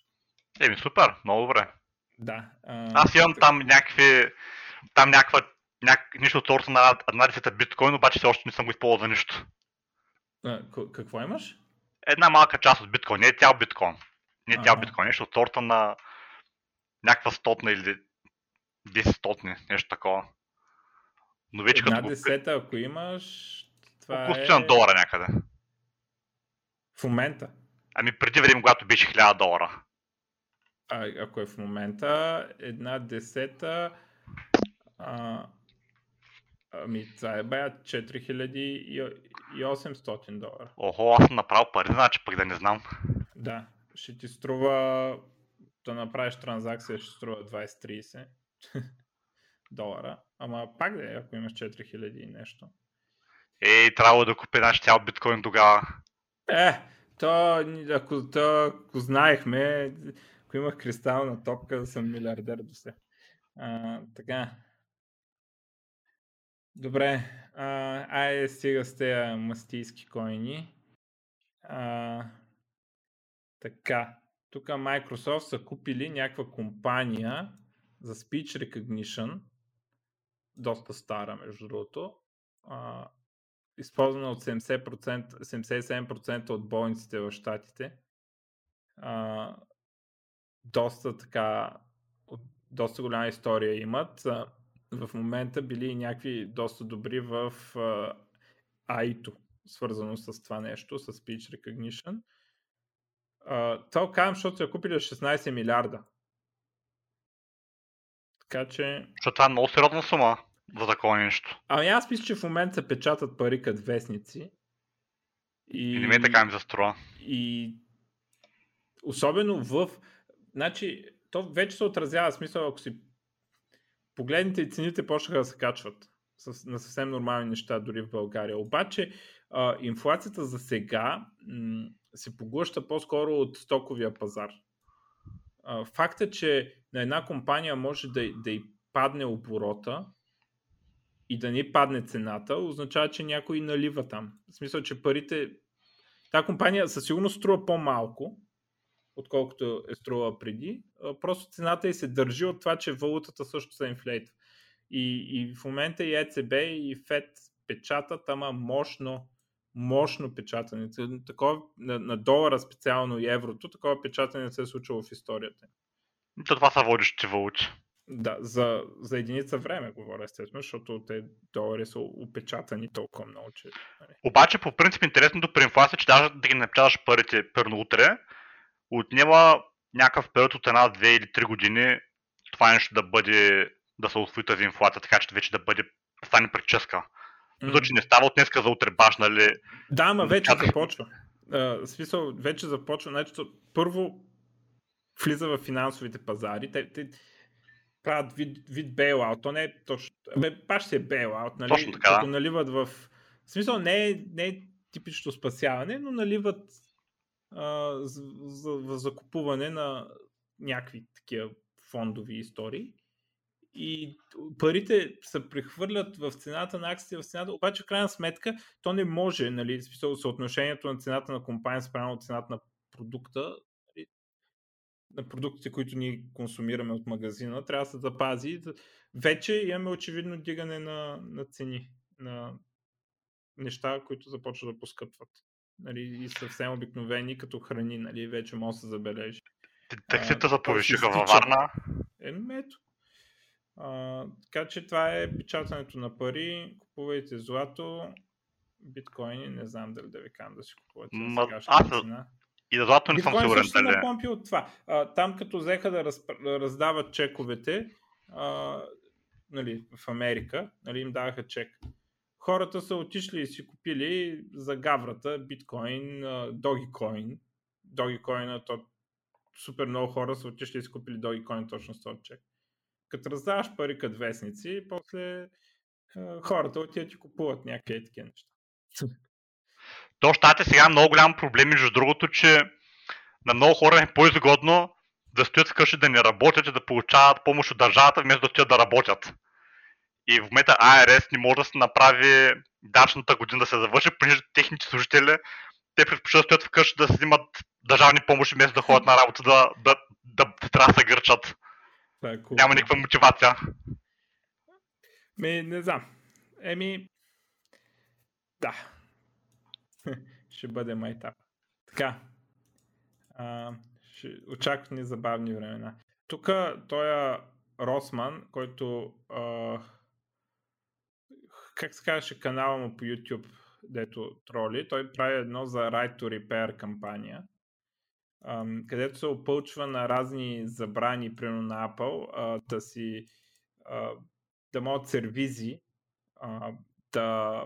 Еми, супер, много добре. Да. А... Аз имам там някакви, там някаква, няк... нищо от сорта на една десета биткоин, обаче все още не съм го използвал за нищо. А, какво имаш? Една малка част от биткоин, не е цял биткоин. Не е цял биткоин, нещо от сорта на някаква стотна или 10 стотни, нещо такова. Но вече Една като десета, ако имаш, това около е... на долара някъде. В момента? Ами преди време, когато беше 1000 долара. А, ако е в момента, една десета, а, ами това е бая 4800 долара. Охо, аз съм направил пари, значи пък да не знам. Да, ще ти струва да направиш транзакция, ще струва 20-30 долара. Ама пак да е, ако имаш 4000 и нещо. Ей, трябва да купи наш цял биткоин тогава. Е, то, ако, то, ако знаехме, имах кристална топка, съм милиардер до се. А, така. Добре. А, айде стига с тези мастийски койни. А, така. Тук Microsoft са купили някаква компания за speech recognition. Доста стара, между другото. А, използвана от 70%, 77% от болниците в Штатите. А, доста така, доста голяма история имат. В момента били някакви доста добри в AI-то, свързано с това нещо, с Speech Recognition. Това казвам, защото са купили 16 милиарда. Така че... Защото това е много сериозна сума за такова нещо. Ами аз мисля, че в момента печатат пари като вестници. И, и не ми е така ми заструва. И особено в Значи, то вече се отразява, смисъл, ако си погледнете и цените почнаха да се качват на съвсем нормални неща, дори в България. Обаче, а, инфлацията за сега м- се поглъща по-скоро от стоковия пазар. А, факт е, че на една компания може да, да й падне оборота и да не падне цената, означава, че някой налива там. В смисъл, че парите... Та компания със сигурност струва по-малко, отколкото е струва преди. Просто цената й се държи от това, че валутата също се инфлейтва. И, и в момента и ЕЦБ и ФЕД печатат, ама мощно, мощно печатане. Такова, на, на долара специално и еврото, такова печатане не се е случило в историята. То това са водещите валути. Да, за, за единица време говоря естествено, защото те долари са опечатани толкова много, че... Нали. Обаче по принцип интересното при инфлация, че даже да ги напечаташ парите пърно утре, отнема някакъв период от една, две или три години това нещо да бъде, да се освои тази инфлация, така че вече да бъде, стане прическа. Mm. че не става от днеска за утре баш, нали? Да, ама вече Чак... започва. В смисъл, вече започва. Значи, първо влиза в финансовите пазари. Те, те правят вид, вид бейлаут. То не е точно. Бе, баш си е бейлаут, нали? Точно така. Като наливат в... В смисъл, не е, не е типично спасяване, но наливат за, за закупуване на някакви такива фондови истории. И парите се прехвърлят в цената на акциите, в цената, обаче в крайна сметка то не може, нали, съотношението на цената на компания спрямо от цената на продукта, нали, на продуктите, които ние консумираме от магазина, трябва да се запази. Вече имаме очевидно дигане на, на цени, на неща, които започват да поскъпват нали, и съвсем обикновени като храни, нали, вече може да се забележи. Таксите за повишиха във Варна. Еми, ето. А, така че това е печатането на пари, купувайте злато, биткоини, не знам дали да ви кам да си купувате Ма, аз, цена. И да злато не съм сигурен дали. напомпи от това. А, там като взеха да раз, раздават чековете, а, нали, в Америка, нали, им даваха чек хората са отишли и си купили за гаврата биткоин, Dogecoin. Dogecoin, то супер много хора са отишли и си купили Dogecoin точно с този чек. Като раздаваш пари като вестници, после хората отиват и купуват някакви такива неща. То щате сега много голям проблем, между другото, че на много хора е по-изгодно да стоят вкъщи да не работят и да получават помощ от държавата, вместо да стоят да работят. И в момента АРС не може да се направи дачната година да се завърши, понеже техните служители те предпочитат стоят вкъщи да си взимат държавни помощи, вместо да ходят на работа, да, да, да, да трябва да се гърчат. Това е cool. Няма никаква мотивация. Ми, не знам. Еми, да. ще бъде майтап. Така. А, ще очакват ни забавни времена. Тук той Росман, който а, как се казваше канала му по YouTube, дето троли, той прави едно за Right to Repair кампания, ам, където се опълчва на разни забрани, примерно на Apple, да си да могат сервизи да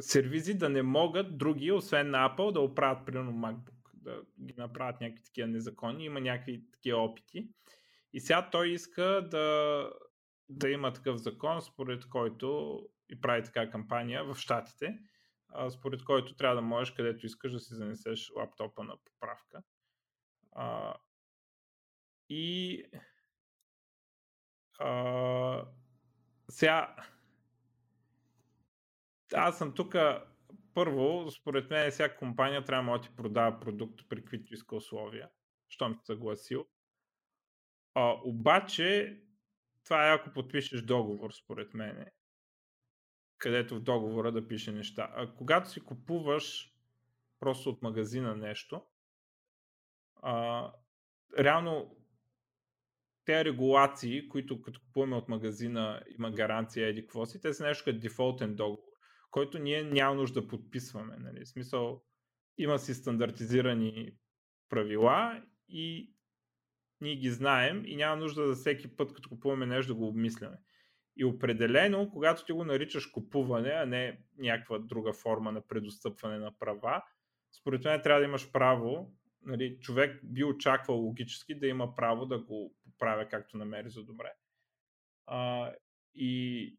сервизи да не могат други, освен на Apple, да оправят примерно MacBook, да ги направят някакви такива незаконни. Има някакви такива опити. И сега той иска да, да има такъв закон, според който и прави така кампания в Штатите, според който трябва да можеш където искаш да си занесеш лаптопа на поправка. А, и а, сега аз съм тук първо, според мен всяка компания трябва да ти продава продукт при каквито иска условия, щом се съгласил. А, обаче, това е ако подпишеш договор, според мен, където в договора да пише неща. А когато си купуваш просто от магазина нещо, а, реално тези регулации, които като купуваме от магазина има гаранция еди какво си, те са нещо като дефолтен договор, който ние няма нужда да подписваме. Нали? В смисъл, има си стандартизирани правила и ние ги знаем и няма нужда за всеки път, като купуваме нещо, да го обмисляме. И определено, когато ти го наричаш купуване, а не някаква друга форма на предостъпване на права, според мен трябва да имаш право, нали, човек би очаквал логически да има право да го поправя както намери за добре. А, и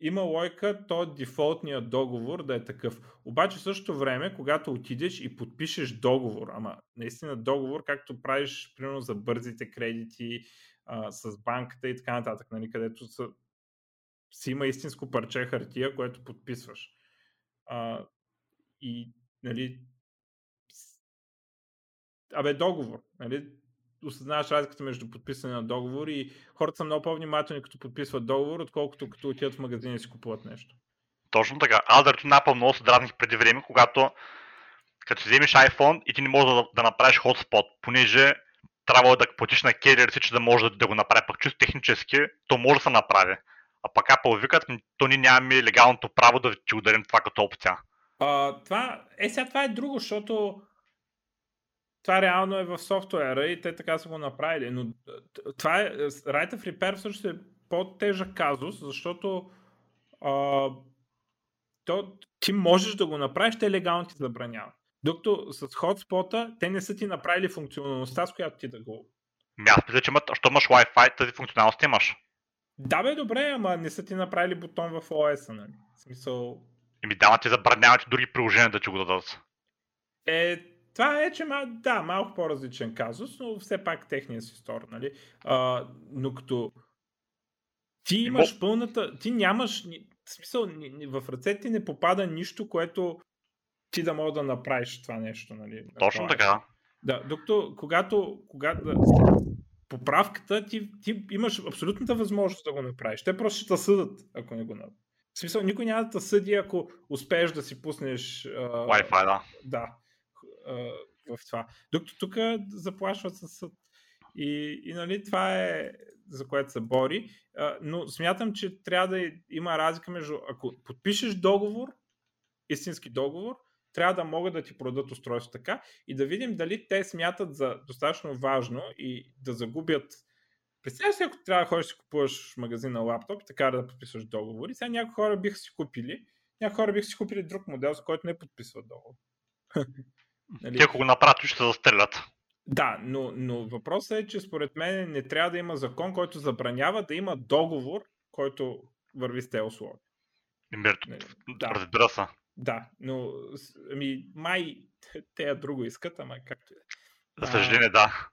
има лойка то дефолтният договор да е такъв. Обаче в същото време, когато отидеш и подпишеш договор, ама наистина договор, както правиш, примерно за бързите кредити а, с банката и така нататък, нали, където са, си има истинско парче хартия, което подписваш. А, и, нали, абе, договор. Нали? Осъзнаваш разликата между подписане на договор и хората са много по-внимателни като подписват договор, отколкото като отидат в магазина и си купуват нещо. Точно така. Аз да на Apple много се дразних преди време, когато като си вземеш iPhone и ти не можеш да, да направиш hotspot, понеже трябва да платиш на кериер си, че да може да, да го направи. Пък чисто технически, то може да се направи. А пък Apple викат, то ни нямаме легалното право да ти ударим това като опция. А, това, е, сега това е друго, защото това реално е в софтуера и те така са го направили. Но това е, Right of Repair всъщност е по-тежък казус, защото а, то, ти можеш да го направиш, те легално ти забраняват. Докато с хотспота те не са ти направили функционалността, с която ти да го... Ами аз че що имаш Wi-Fi, тази функционалност имаш. Да бе, добре, ама не са ти направили бутон в OS, нали? В смисъл... Еми да, ти забраняват други приложения да ти го дадат. Е, това е, че да, малко по-различен казус, но все пак техния си стор, нали? А, но като ти имаш пълната, ти нямаш, в смисъл, в ръцете ти не попада нищо, което ти да мога да направиш това нещо, нали? Точно така. Да, докато когато, когато поправката, ти, ти имаш абсолютната възможност да го направиш. Те просто ще те съдат, ако не го направиш. В смисъл, никой няма да те съди, ако успееш да си пуснеш... А... Wi-Fi, да. Да в това. Докато тук заплашват със съд. И, и нали, това е за което се бори. А, но смятам, че трябва да има разлика между ако подпишеш договор, истински договор, трябва да могат да ти продадат устройство така и да видим дали те смятат за достатъчно важно и да загубят Представяш си, ако трябва да ходиш си купуваш в магазина лаптоп и така да подписваш договори, сега някои хора биха си купили, някои хора биха си купили друг модел, с който не подписват договор. Нали? Те ако го направят, ще застрелят. Да, но, но въпросът е, че според мен не трябва да има закон, който забранява да има договор, който върви с тези условия. Да. Разбира се. Да, но ами, май те друго искат, ама както. Е. За съжаление, да.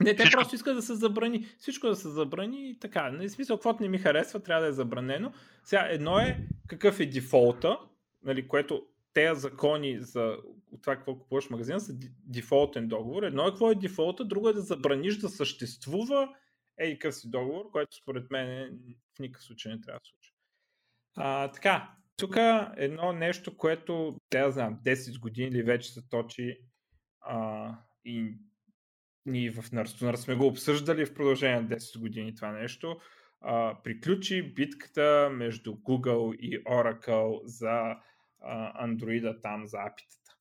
Не, те Всичко... просто искат да се забрани. Всичко да се забрани и така. Не смисъл, каквото не ми харесва, трябва да е забранено. Сега, едно е какъв е дефолта, нали, което тези закони за това какво купуваш магазина са дефолтен договор. Едно е какво е дефолта, друго е да забраниш да съществува ей къв си договор, което според мен в никакъв случай не трябва да случи. А, така, тук едно нещо, което, да знам, 10 години или вече се точи а, и ние в Нарстонър сме го обсъждали в продължение на 10 години това нещо. А, приключи битката между Google и Oracle за андроида там, за апитата.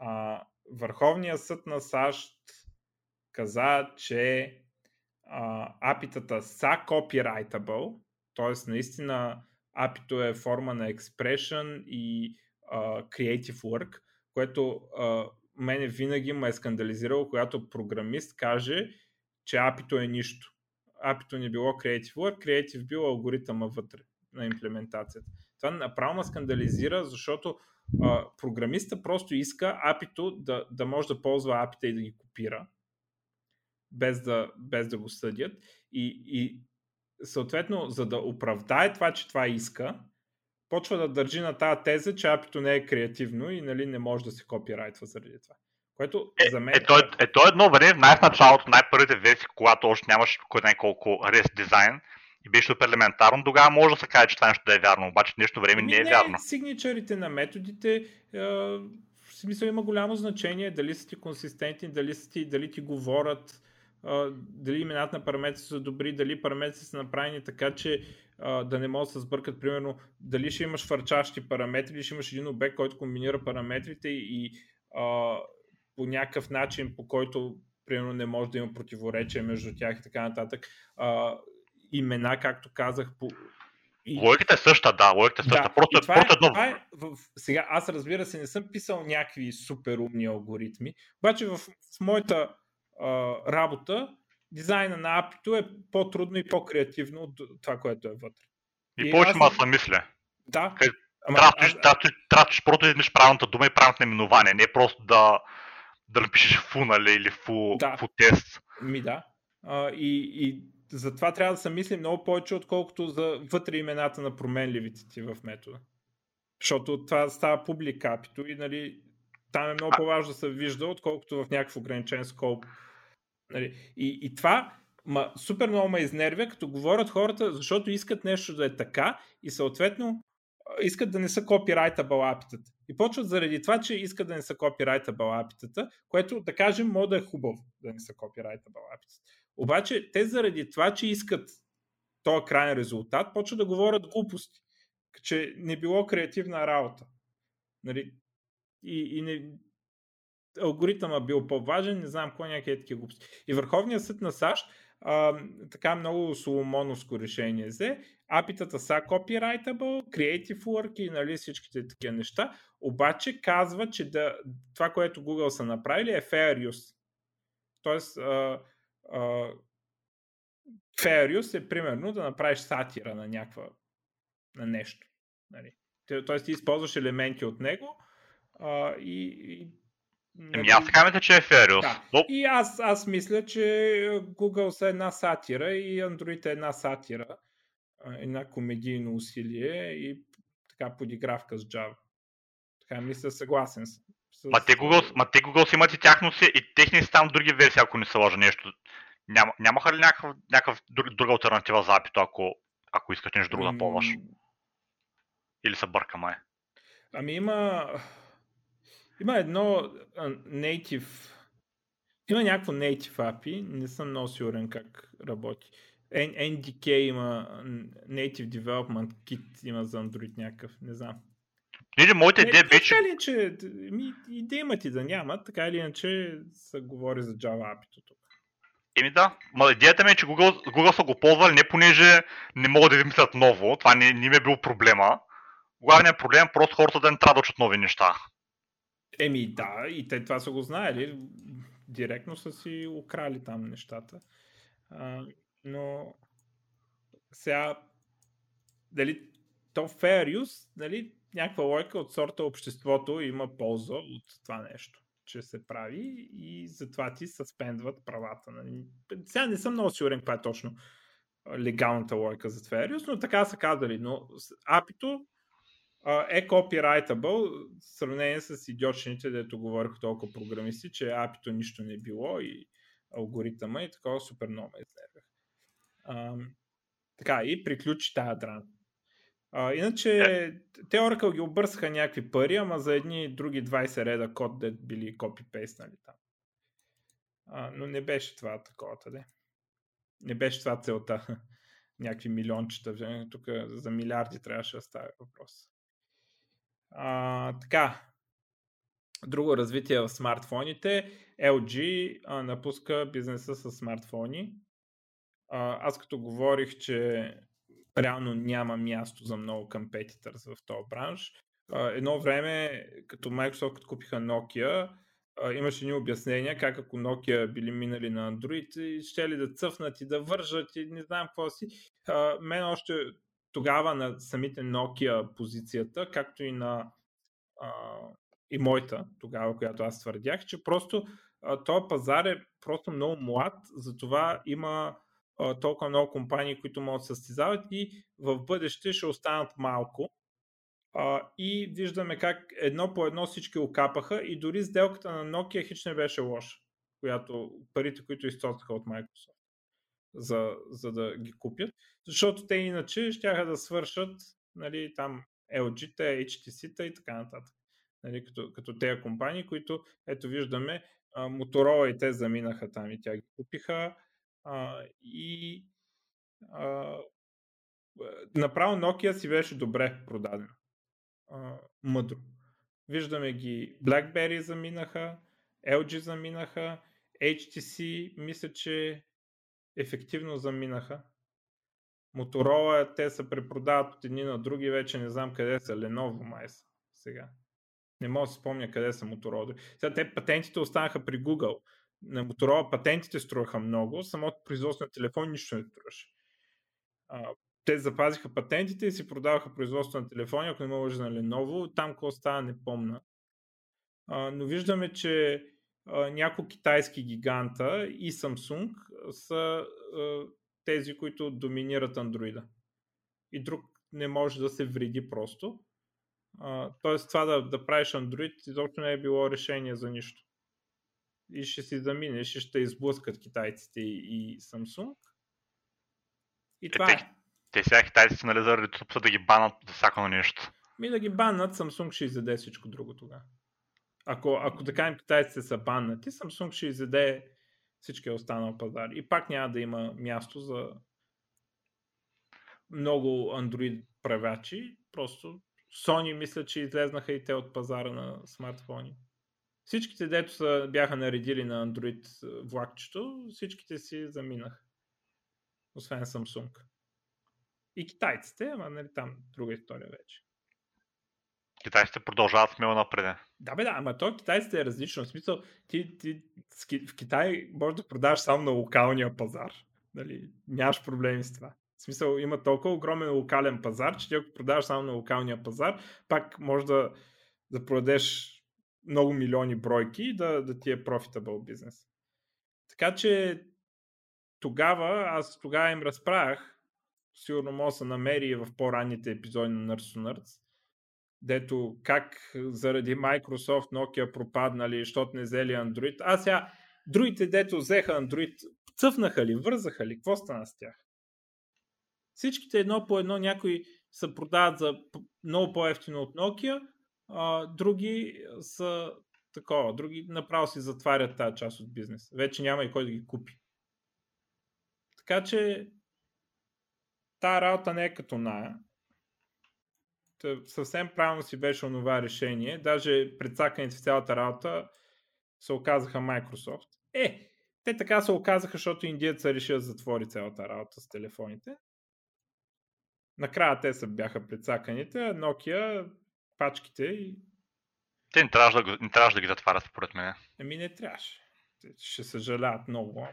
А, Върховният съд на САЩ каза, че а, апитата са copyrightable, т.е. наистина апито е форма на expression и а, creative work, което а, мене винаги ме е скандализирало, когато програмист каже, че апито е нищо. Апито не било creative work, creative бил алгоритъма вътре на имплементацията. Това направо ме скандализира, защото а, програмиста просто иска апито да, да може да ползва апита и да ги копира, без да, без да го съдят. И, и съответно, за да оправдае това, че това иска, почва да държи на тази теза, че апито не е креативно и нали, не може да се копирайтва заради това. Което е, за мен... Е, то, е, е, то едно време, в най-началото, най-първите версии, когато още нямаш кой колко REST дизайн, и беше супер елементарно, тогава може да се каже, че това нещо да е вярно, обаче нещо време ами не е не, вярно. Сигничарите на методите е, в смисъл има голямо значение дали са ти консистентни, дали, са ти, дали ти говорят, е, дали имената на параметрите са добри, дали параметрите са направени така, че да не могат да се сбъркат, примерно, дали ще имаш фърчащи параметри, или ще имаш един обект, който комбинира параметрите и е, по някакъв начин, по който примерно не може да има противоречие между тях и така нататък имена, както казах. По... И... Логиката е същата, да, логиката е същата. Да, просто, това просто е, едно... това е, в... Сега, аз разбира се, не съм писал някакви супер умни алгоритми, обаче в, в моята а, работа дизайна на апито е по-трудно и по-креативно от това, което е вътре. И, и повече аз... маса мисля. Да. Ама, аз... тратиш, просто да правилната дума и правилното наименование, не просто да, да напишеш фу, нали, или фу, да. фу тест. Ми да. А, и, и затова трябва да се мисли много повече, отколкото за вътре имената на променливите ти в метода. Защото това става публик апито и нали, там е много по-важно да се вижда, отколкото в някакъв ограничен скоп. Нали. И, и това ма, супер много ме изнервя, като говорят хората, защото искат нещо да е така и съответно искат да не са copyrightable апитата. И почват заради това, че искат да не са copyrightable апитата, което да кажем може да е хубаво да не са copyrightable апитата. Обаче те заради това, че искат този крайен резултат, почват да говорят глупости, че не било креативна работа. Нали? И, и не, алгоритъма бил по-важен, не знам кой някакви такива глупости. И Върховният съд на САЩ а, така много соломоновско решение взе. Апитата са copyrightable, creative work и нали, всичките такива неща, обаче казва, че да, това, което Google са направили е fair use. Тоест, а, uh, fair use е примерно да направиш сатира на някаква на нещо. Нали. Тоест ти използваш елементи от него а, и, и. Еми аз така мисля, че е fair да. Но... И аз, аз мисля, че Google са една сатира и Android е една сатира, една комедийно усилие и така подигравка с Java. Така мисля, съгласен съм. С... Ма те Google, ма те Google си имат и тяхно си, и техни си там други версии, ако не се лъжа нещо. Няма, нямаха ли някакъв, някакъв друг, друга альтернатива за апито, ако, ако искаш нещо друго да ползваш? Или се бърка май? Ами има... Има едно native... Има някакво native API, не съм много сигурен как работи. NDK има Native Development Kit има за Android някакъв, не знам. Или моята идея беше... Така или иначе, ми, идея има ти да няма, така или иначе се говори за Java API тук. Еми да, ма идеята ми е, че Google, Google са го ползвали не понеже не могат да измислят ново, това не, не ми е бил проблема. Главният проблем е просто хората да не трябва да учат нови неща. Еми да, и те това са го знаели. Директно са си украли там нещата. А, но сега, дали то fair use, нали, някаква лойка от сорта обществото има полза от това нещо, че се прави и затова ти съспендват правата. Нали. Сега не съм много сигурен каква е точно легалната лойка за use, но така са казали. Но апито е copyrightable в сравнение с идиотчините, дето говориха толкова програмисти, че апито нищо не било и алгоритъма и такова супер много ме изнервях. така, и приключи тази драма. А, иначе, е. те Oracle ги обърсаха някакви пари, ама за едни други 20 реда код, да били копипейснали там. А, но не беше това такова, тъде. Не беше това целта. някакви милиончета. Тук за милиарди трябваше да става въпрос. А, така. Друго развитие в смартфоните. LG а, напуска бизнеса с смартфони. А, аз като говорих, че реално няма място за много компетитърс в този бранш. Едно време, като Microsoft купиха Nokia, имаше ни обяснения как ако Nokia били минали на Android, ще ли да цъфнат и да вържат и не знам какво си. Мен още тогава на самите Nokia позицията, както и на и моята тогава, която аз твърдях, че просто този пазар е просто много млад, затова има толкова много компании, които могат да състезават и в бъдеще ще останат малко. А, и виждаме как едно по едно всички окапаха и дори сделката на Nokia хич не беше лоша, която, парите, които изтоцаха от Microsoft, за, за да ги купят. Защото те иначе ще да свършат нали, там LG-та, HTC-та и така нататък. Нали, като, като тези компании, които, ето виждаме, Моторола и те заминаха там и тя ги купиха. А, и а, направо Nokia си беше добре продаден. А, мъдро. Виждаме ги BlackBerry заминаха, LG заминаха, HTC мисля, че ефективно заминаха. Моторола те се препродават от едни на други, вече не знам къде са, Lenovo май са сега. Не мога да спомня къде са Моторола. Сега те патентите останаха при Google на Motorola патентите струваха много, самото производство на телефон нищо не струваше. те запазиха патентите и си продаваха производство на телефони, ако не мога на Lenovo. Там какво става не помна. А, но виждаме, че а, няколко китайски гиганта и Samsung са а, тези, които доминират Android. И друг не може да се вреди просто. тоест това да, да правиш Android изобщо не е било решение за нищо и ще си заминеш и ще изблъскат китайците и, Samsung. И е, това те, е. Те сега китайците нали заради това да ги банат за всяко нещо. Ми да ги баннат, Samsung ще изяде всичко друго тогава. Ако, ако да кажем китайците са баннати, Samsung ще изяде всичкия останал пазар. И пак няма да има място за много Android правачи. Просто Sony мисля, че излезнаха и те от пазара на смартфони. Всичките, дето са, бяха наредили на Android влакчето, всичките си заминах. Освен Samsung. И китайците, ама нали там друга история вече. Китайците продължават смело напред. Да, бе, да, ама то китайците е различно. В смисъл, ти, ти в Китай можеш да продаваш само на локалния пазар. Нали, нямаш проблеми с това. В смисъл, има толкова огромен локален пазар, че ти ако продаваш само на локалния пазар, пак може да, да продадеш много милиони бройки да, да ти е profitable бизнес. Така че тогава, аз тогава им разправях, сигурно мога се намери в по-ранните епизоди на Nerds to Nerds, дето как заради Microsoft Nokia пропаднали, защото не взели Android. А сега, другите дето взеха Android, цъфнаха ли, вързаха ли, какво стана с тях? Всичките едно по едно някои се продават за много по-ефтино от Nokia, а, други са такова, други направо си затварят тази част от бизнес. Вече няма и кой да ги купи. Така че тази работа не е като ная. съвсем правилно си беше онова решение. Даже предсаканите в цялата работа се оказаха Microsoft. Е, те така се оказаха, защото индиеца реши да затвори цялата работа с телефоните. Накрая те са бяха предсаканите, а Nokia пачките и... Те не трябваше да, не трябваше да ги затварят, според мен. Еми не трябваше. Ще съжаляват много.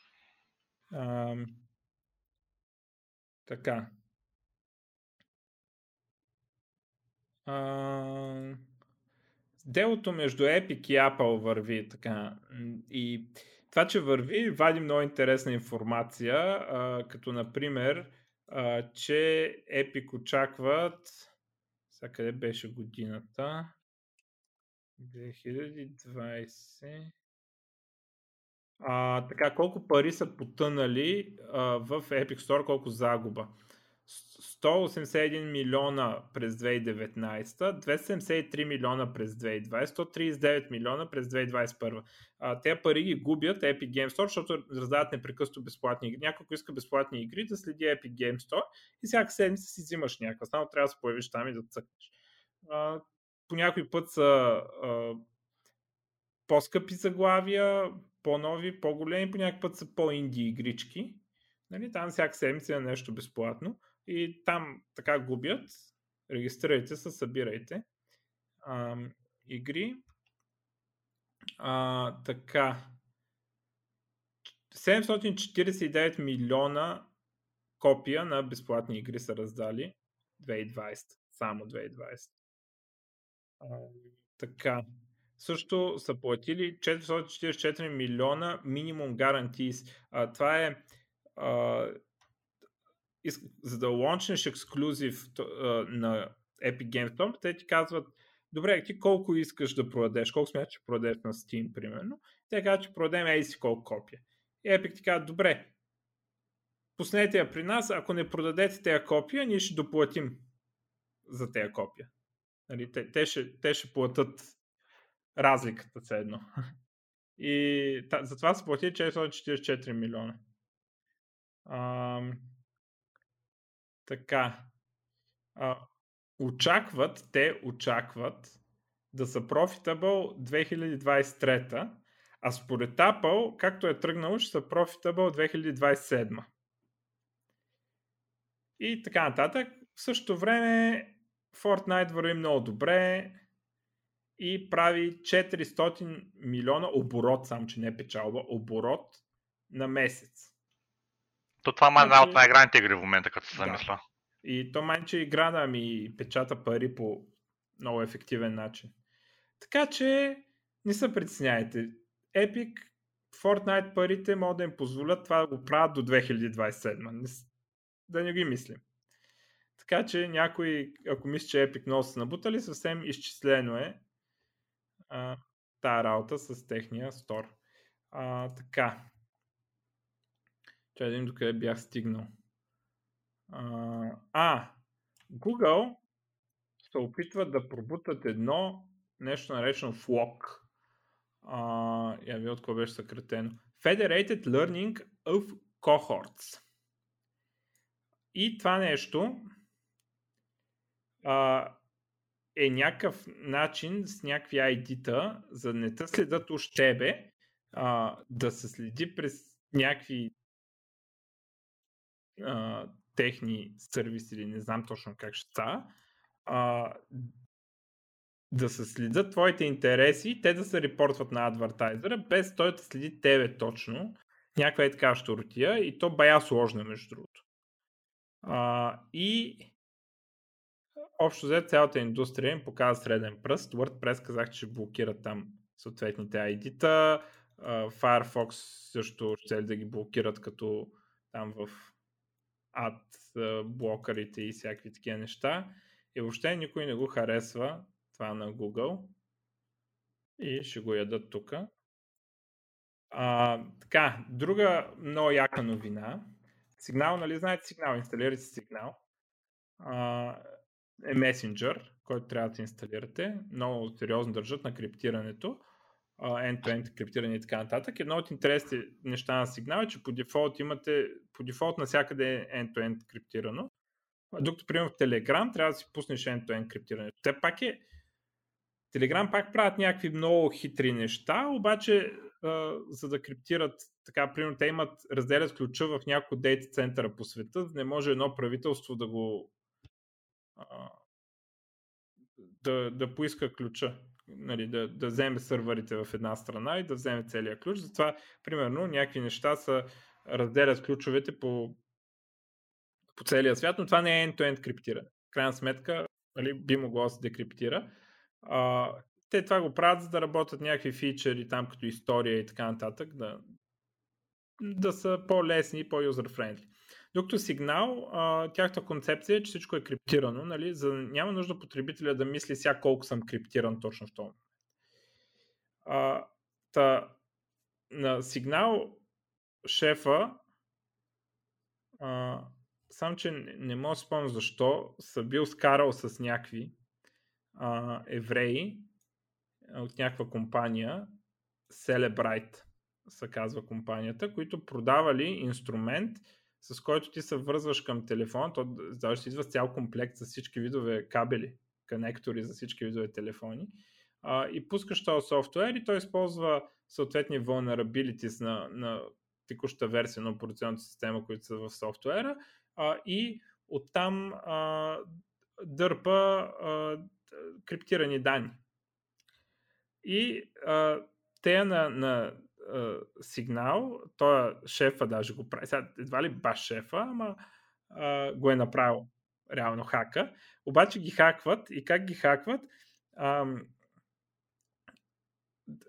Ам... Така. А, делото между Epic и Apple върви така. И това, че върви, вади много интересна информация, а, като например, а, че Epic очакват сега къде беше годината? 2020. А, така, колко пари са потънали а, в Epic Store, колко загуба? 181 милиона през 2019, 273 милиона през 2020, 139 милиона през 2021. А, те пари ги губят Epic Game Store, защото раздават непрекъснато безплатни игри. Някой, иска безплатни игри, да следи Epic Game Store и всяка седмица си взимаш някаква. Само трябва да се появиш там и да цъкнеш. А, по някой път са а, по-скъпи заглавия, по-нови, по-големи, по някакъв път са по-инди игрички. Нали, там всяка седмица е нещо безплатно и там така губят. Регистрирайте се, събирайте а, игри. А, така. 749 милиона копия на безплатни игри са раздали 2020. Само 2020. А, така. Също са платили 444 милиона минимум гарантии. това е а, за да лончнеш ексклюзив на Epic Games Store, те ти казват, добре, ти колко искаш да продадеш, колко смяташ, че продадеш на Steam, примерно. Те казват, че продадем ей си колко копия. И Epic ти казва, добре, пуснете я при нас, ако не продадете тези копия, ние ще доплатим за тези копия. Нали, те, те, ще, те ще платят разликата все едно. И та, затова са платили 444 милиона. Ам, така. А, очакват, те очакват да са profitable 2023, а според Apple, както е тръгнало, ще са profitable 2027. И така нататък. В същото време Fortnite върви много добре и прави 400 милиона оборот, само че не печалба, оборот на месец. То това май е една от най-играните игри в момента, като се замисля. Да. И то май, че игра да ми печата пари по много ефективен начин. Така че не се притесняйте. Epic, Fortnite парите могат да им позволят това да го правят до 2027. Да не ги мислим. Така че някой, ако мисли, че Epic много са набутали, съвсем изчислено е а, тая работа с техния стор. А, така. Чай да видим докъде бях стигнал. А, а, Google се опитват да пробутат едно нещо наречено FLOC. А, я ви от кого беше съкратено. Federated Learning of Cohorts. И това нещо а, е някакъв начин с някакви ID-та, за да не те следят уж тебе, а, да се следи през някакви техни сервиси или не знам точно как ще става, а, да се следят твоите интереси, те да се репортват на адвертайзера, без той да следи тебе точно. Някаква е така щуртия и то бая сложно между другото. А, и общо взето цялата индустрия им показва среден пръст. WordPress казах, че блокират там съответните ID-та. Firefox също ще да ги блокират като там в ад блокарите и всякакви такива неща. И въобще никой не го харесва това на Google. И ще го ядат тук. така, друга много яка новина. Сигнал, нали знаете сигнал, инсталирайте сигнал. А, е месенджер, който трябва да инсталирате. Много сериозно държат на криптирането end-to-end криптиране и така нататък. Едно от интересните неща на сигнал е, че по дефолт имате, по дефолт навсякъде е end-to-end криптирано. Докато, примерно, в Telegram трябва да си пуснеш end-to-end криптирането. Те пак е Telegram пак правят някакви много хитри неща, обаче а, за да криптират, така, примерно, те имат, разделят ключа в няколко дейта центъра по света, не може едно правителство да го а, да, да поиска ключа нали, да, да вземе сървърите в една страна и да вземе целият ключ. Затова, примерно, някакви неща са разделят ключовете по, по целия свят, но това не е end-to-end криптиране. В крайна сметка, нали, би могло да се декриптира. А, те това го правят, за да работят някакви фичери там, като история и така нататък, да, да са по-лесни и по-юзер-френдли. Докато сигнал, а, тяхната концепция е, че всичко е криптирано, нали, за няма нужда потребителя да мисли сега колко съм криптиран точно в този момент. А, та, на сигнал шефа, а, сам, че не, не мога да спомня защо, са бил скарал с някакви а, евреи от някаква компания, Celebrite се казва компанията, които продавали инструмент, с който ти се вързваш към телефон, то си идва с цял комплект с всички видове кабели, конектори за всички видове телефони а, и пускаш този софтуер и той използва съответни vulnerabilities на, на текущата версия на операционната система, които са в софтуера а, и оттам а, дърпа а, криптирани данни. И а, те на, на а, сигнал, той шефа даже го прави, сега едва ли баш шефа, ама а, го е направил реално хака, обаче ги хакват и как ги хакват, а,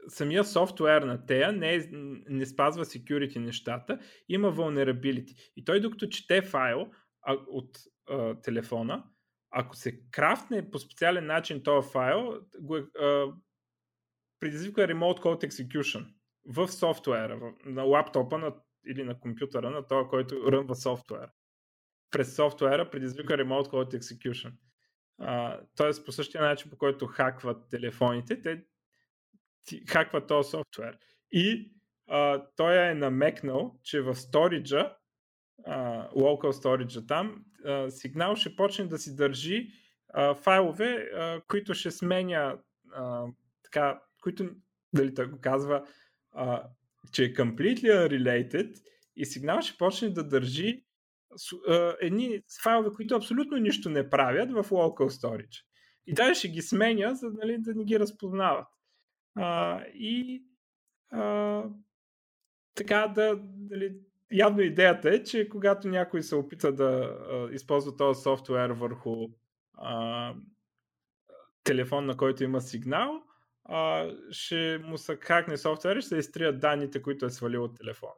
самия софтуер на тея не, е, не спазва security нещата, има vulnerability. И той докато чете файл а, от а, телефона, ако се крафтне по специален начин този файл, го, а, предизвиква Remote Code Execution в софтуера, на лаптопа на, или на компютъра на този, който рънва софтуер. През софтуера предизвика Remote Code Execution. Тоест по същия начин, по който хакват телефоните, те хакват този софтуер. И а, той е намекнал, че в сториджа, а, local storage там, а, сигнал ще почне да си държи а, файлове, а, които ще сменя а, така, които, дали той го казва, а, че е completely unrelated и сигнал ще почне да държи а, едни файлове, които абсолютно нищо не правят в local storage. И даже ще ги сменя, за нали, да не ги разпознават. А, и а, така да, дали, явно идеята е, че когато някой се опита да а, използва този софтуер върху а, телефон, на който има сигнал, а, ще му се хакне софтуер и ще се изтрият данните, които е свалил от телефона.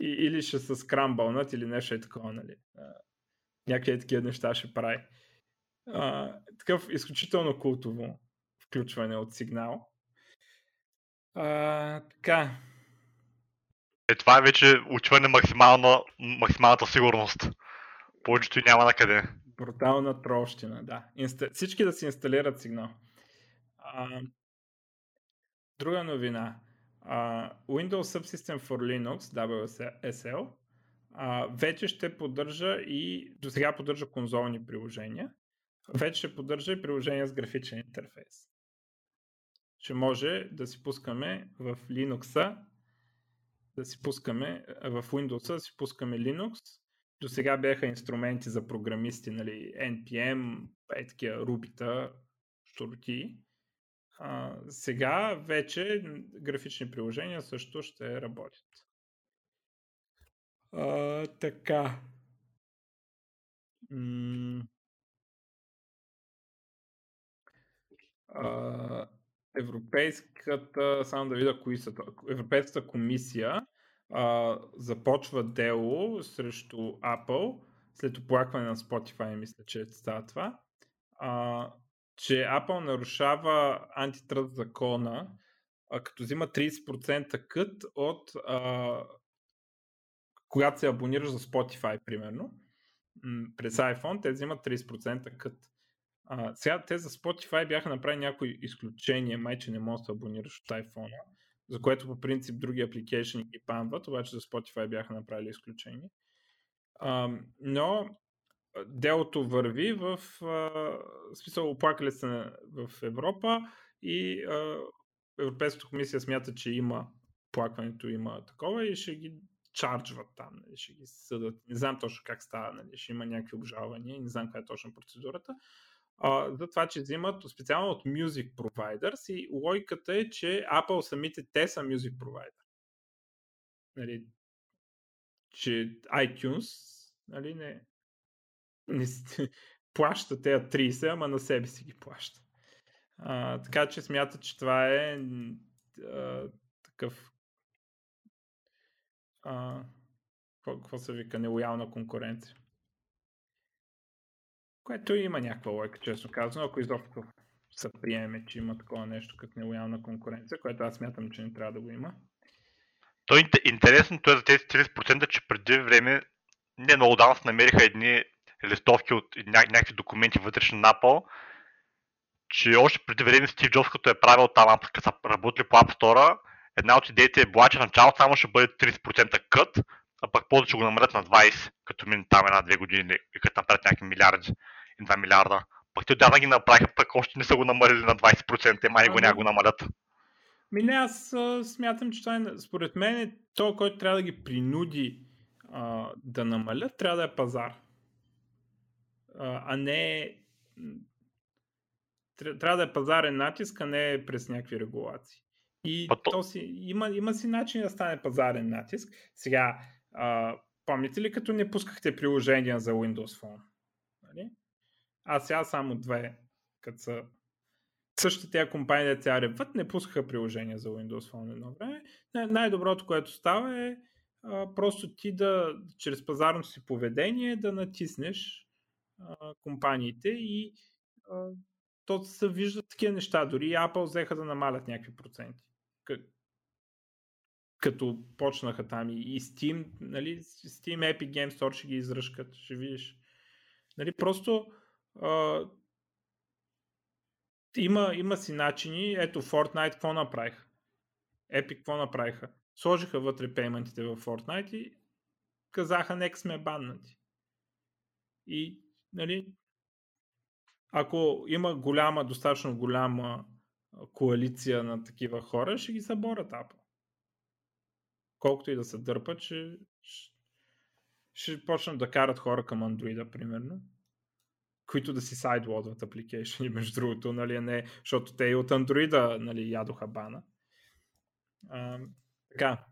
И, или ще се скрамбълнат или нещо е такова, нали. А, някакви такива неща ще прави. А, такъв изключително култово включване от сигнал. А, така. Е, това е вече учване максимална, максималната сигурност. Повечето няма на къде. Брутална трощина, да. Инста... Всички да си инсталират сигнал. А, друга новина. А, Windows Subsystem for Linux, WSL, а, вече ще поддържа и до сега поддържа конзолни приложения. Вече ще поддържа и приложения с графичен интерфейс ще може да си пускаме в Linux, да си пускаме в Windows, да си пускаме Linux. До сега бяха инструменти за програмисти, нали, NPM, е такива рубита, штороти. А, сега вече графични приложения също ще работят. А, така. М- а, Европейската, само да видя кои са, Европейската комисия а, започва дело срещу Apple след оплакване на Spotify, мисля, че става това, а, че Apple нарушава антитръст закона, а, като взима 30% кът от а, когато се абонираш за Spotify, примерно, през iPhone, те взимат 30% кът. А, сега те за Spotify бяха направили някои изключения, май че не можеш да се абонираш от iPhone, за което по принцип други апликейшни ги памват, обаче за Spotify бяха направили изключение. А, но делото върви в а, смисъл оплакали се в Европа и а, Европейската комисия смята, че има плакването има такова и ще ги чарджват там, нали, ще ги съдат. Не знам точно как става, нали, ще има някакви обжалвания, не знам каква е точно процедурата а, за това, че взимат специално от Music Providers и логиката е, че Apple самите те са Music Provider. Нали, че iTunes нали, не, не, плаща тези 30, ама на себе си ги плаща. А, така че смята, че това е а, такъв а, какво се вика, нелоялна конкуренция. Което има някаква лойка, честно казано, ако изобщо се приеме, че има такова нещо като нелоялна конкуренция, което аз смятам, че не трябва да го има. То е интересното е за тези 30%, че преди време не много давно намериха едни листовки от ня- някакви документи вътрешни на Apple, че още преди време Стив Джобс, като е правил там, като са работили по App Store, една от идеите е била, че в началото само ще бъде 30% кът, а пък после ще го намалят на 20, като мине там една-две години и като направят някакви милиарди и 2 милиарда. Пък те отдавна ги направиха, пък още не са го намалили на 20%, и май го няма го намалят. Ми не, аз а, смятам, че това е, според мен, е то, който трябва да ги принуди а, да намалят, трябва да е пазар. А, не трябва да е пазарен натиск, а не през някакви регулации. И то... то си, има, има си начин да стане пазарен натиск. Сега, а, помните ли като не пускахте приложения за Windows Phone? Нали? А сега само две, като са същите тези компании, да тя реват, не пускаха приложения за Windows Phone едно време. Най-доброто, което става е а, просто ти да, чрез пазарното си поведение, да натиснеш компаниите и то се виждат такива неща. Дори Apple взеха да намалят някакви проценти. Като почнаха там и Steam, нали, Steam Epic Game Store ще ги изръжкат, ще видиш. Нали, просто а, има, има си начини. Ето Fortnite какво направиха? Epic какво направиха? Сложиха вътре пейментите в Fortnite и казаха, нека сме баннати. И, нали, ако има голяма, достатъчно голяма коалиция на такива хора, ще ги съборят Apple. Колкото и да се дърпат, ще, ще почнат да карат хора към Android, примерно които да си сайдлодват апликейшени, между другото, нали, не, защото те и от Android нали, ядоха бана. А, така.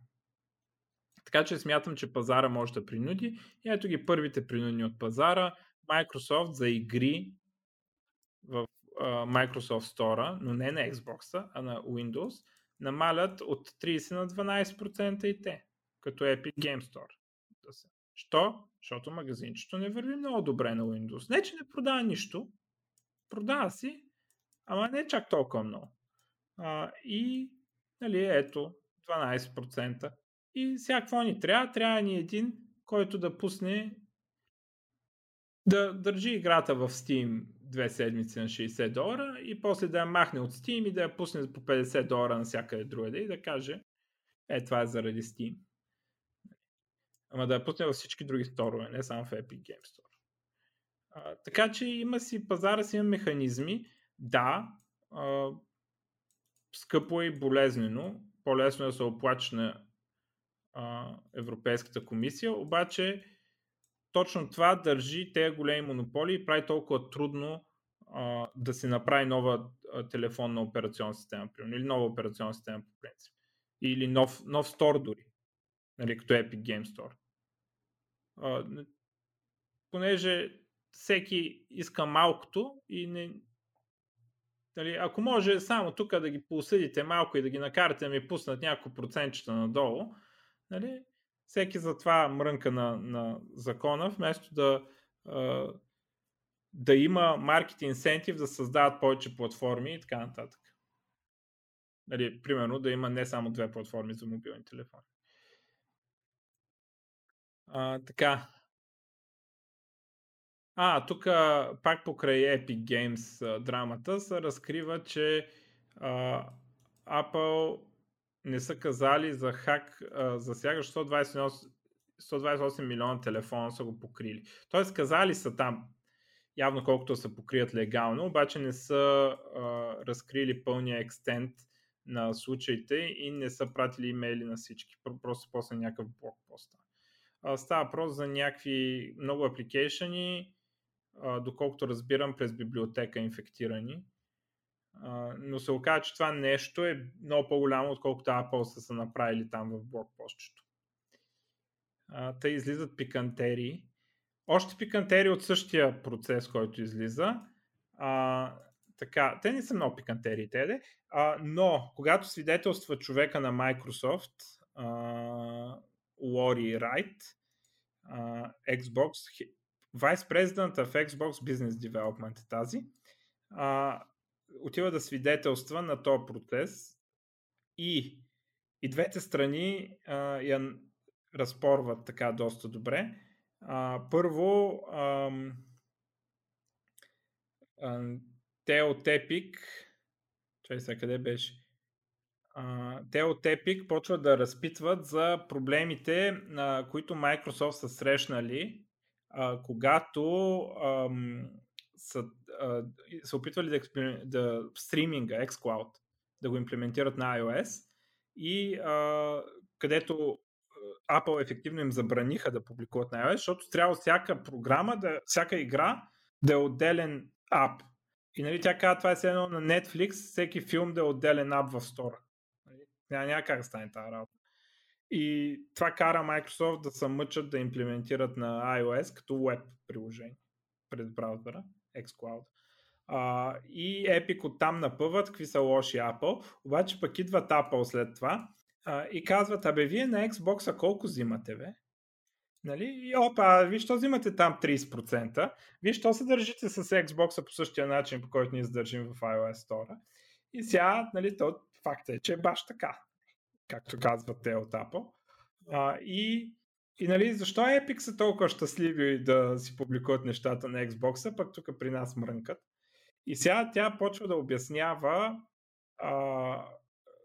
Така че смятам, че пазара може да принуди. И ето ги първите принудни от пазара. Microsoft за игри в Microsoft Store, но не на Xbox, а на Windows, намалят от 30 на 12% и те, като Epic Game Store. Що? Защото магазинчето не върви много добре на Windows. Не, че не продава нищо. Продава си, ама не чак толкова много. А, и, нали, ето, 12%. И сега какво ни трябва? Трябва ни един, който да пусне да държи играта в Steam две седмици на 60 долара и после да я махне от Steam и да я пусне по 50 долара на всякъде другаде и да каже е това е заради Steam. Ама да я пусне във всички други сторове, не само в Epic Game Store. А, така че има си пазара си има механизми. Да, а, скъпо е и болезнено. По-лесно е да се оплачеш на а, Европейската комисия, обаче точно това държи тези големи монополи и прави толкова трудно а, да се направи нова а, телефонна операционна система, примерно, или нова операционна система по принцип. Или нов, нов стор дори, нали, като Epic Game Store. А, понеже всеки иска малкото и не, Нали, ако може само тук да ги посъдите малко и да ги накарате да ми пуснат няколко процентчета надолу, нали, всеки за това мрънка на, на закона, вместо да, да има маркет инсентив да създават повече платформи и така нататък. Нали, примерно да има не само две платформи за мобилни телефони. А, така. А, тук пак покрай Epic Games драмата се разкрива, че а, Apple не са казали за хак, а, засягащ 128, 128 милиона телефона са го покрили. Тоест казали са там, явно колкото са покрият легално, обаче не са а, разкрили пълния екстент на случаите и не са пратили имейли на всички. Просто после някакъв блокпост. Става въпрос за някакви много апликейшени, доколкото разбирам през библиотека инфектирани но се оказа, че това нещо е много по-голямо, отколкото Apple са се направили там в блокпостчето. Те излизат пикантерии. още пикантери от същия процес, който излиза. А, така, те не са много пикантери, те, а, но когато свидетелства човека на Microsoft, Лори Райт, Xbox, Vice President of Xbox Business Development е тази, а, отива да свидетелства на този процес и, и двете страни а, я разпорват така доста добре. А, първо, ам, ам, те от чай сега къде беше? А, те от Epic да разпитват за проблемите, а, които Microsoft са срещнали, а, когато ам, са, а, са опитвали да, да стриминга, xCloud, да го имплементират на iOS и а, където Apple ефективно им забраниха да публикуват на iOS, защото трябва всяка програма, да, всяка игра да е отделен ап. И нали, тя казва, това е едно на Netflix, всеки филм да е отделен ап в стора. Нали, няма, няма как да стане тази работа. И това кара Microsoft да се мъчат да имплементират на iOS като веб приложение пред браузъра, xCloud. Uh, и Epic оттам напъват какви са лоши Apple, обаче пък идват Apple след това а, и казват, абе вие на Xbox колко взимате, бе? Нали? И опа, вие що взимате там 30%? Вие що се държите с Xbox по същия начин, по който ние издържим в iOS Store? И сега, нали, то факт е, че е баш така, както казват те от Apple. А, и, и нали, защо Epic са толкова щастливи да си публикуват нещата на Xbox, пък тук при нас мрънкат. И сега тя почва да обяснява а,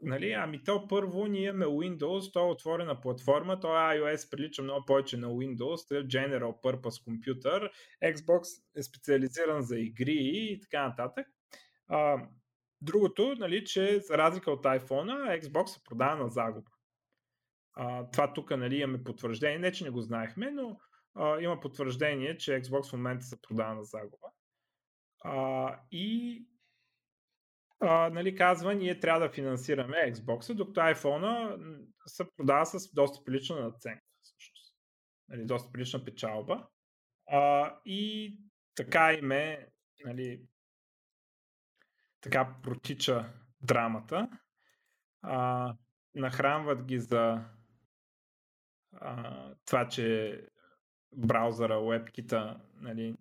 нали, ами то първо ние имаме Windows, то е отворена платформа, то iOS прилича много повече на Windows, то е General Purpose Computer, Xbox е специализиран за игри и така нататък. А, другото, нали, че за разлика от iPhone, Xbox се продава на загуба. А, това тук нали, имаме потвърждение, не че не го знаехме, но а, има потвърждение, че Xbox в момента се продава на загуба. А, и а, нали, казва, ние трябва да финансираме Xbox, докато iPhone се продава с доста прилична наценка. Всъщност. Нали, доста прилична печалба. А, и така им нали, така протича драмата. А, нахранват ги за това, че браузъра, WebKit нали,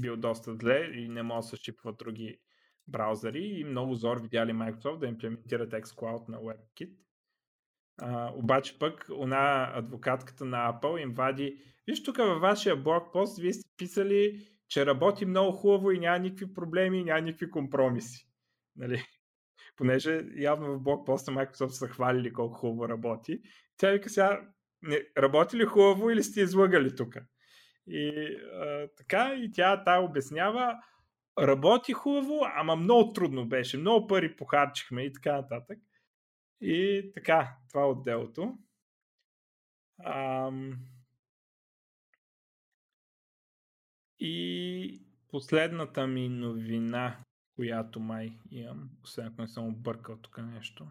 бил доста зле и не може да се шипват други браузъри и много зор видяли Microsoft да имплементират xCloud на WebKit. А, обаче пък она адвокатката на Apple им вади Виж тук във вашия блокпост вие сте писали, че работи много хубаво и няма никакви проблеми, няма никакви компромиси. Нали? Понеже явно в блокпоста Microsoft са хвалили колко хубаво работи. Тя вика сега, не, работи ли хубаво или сте излъгали тук? И а, така, и тя та обяснява, работи хубаво, ама много трудно беше. Много пари похарчихме и така нататък. И така, това е отделото. Ам... И последната ми новина, която май имам, освен ако не съм объркал тук нещо.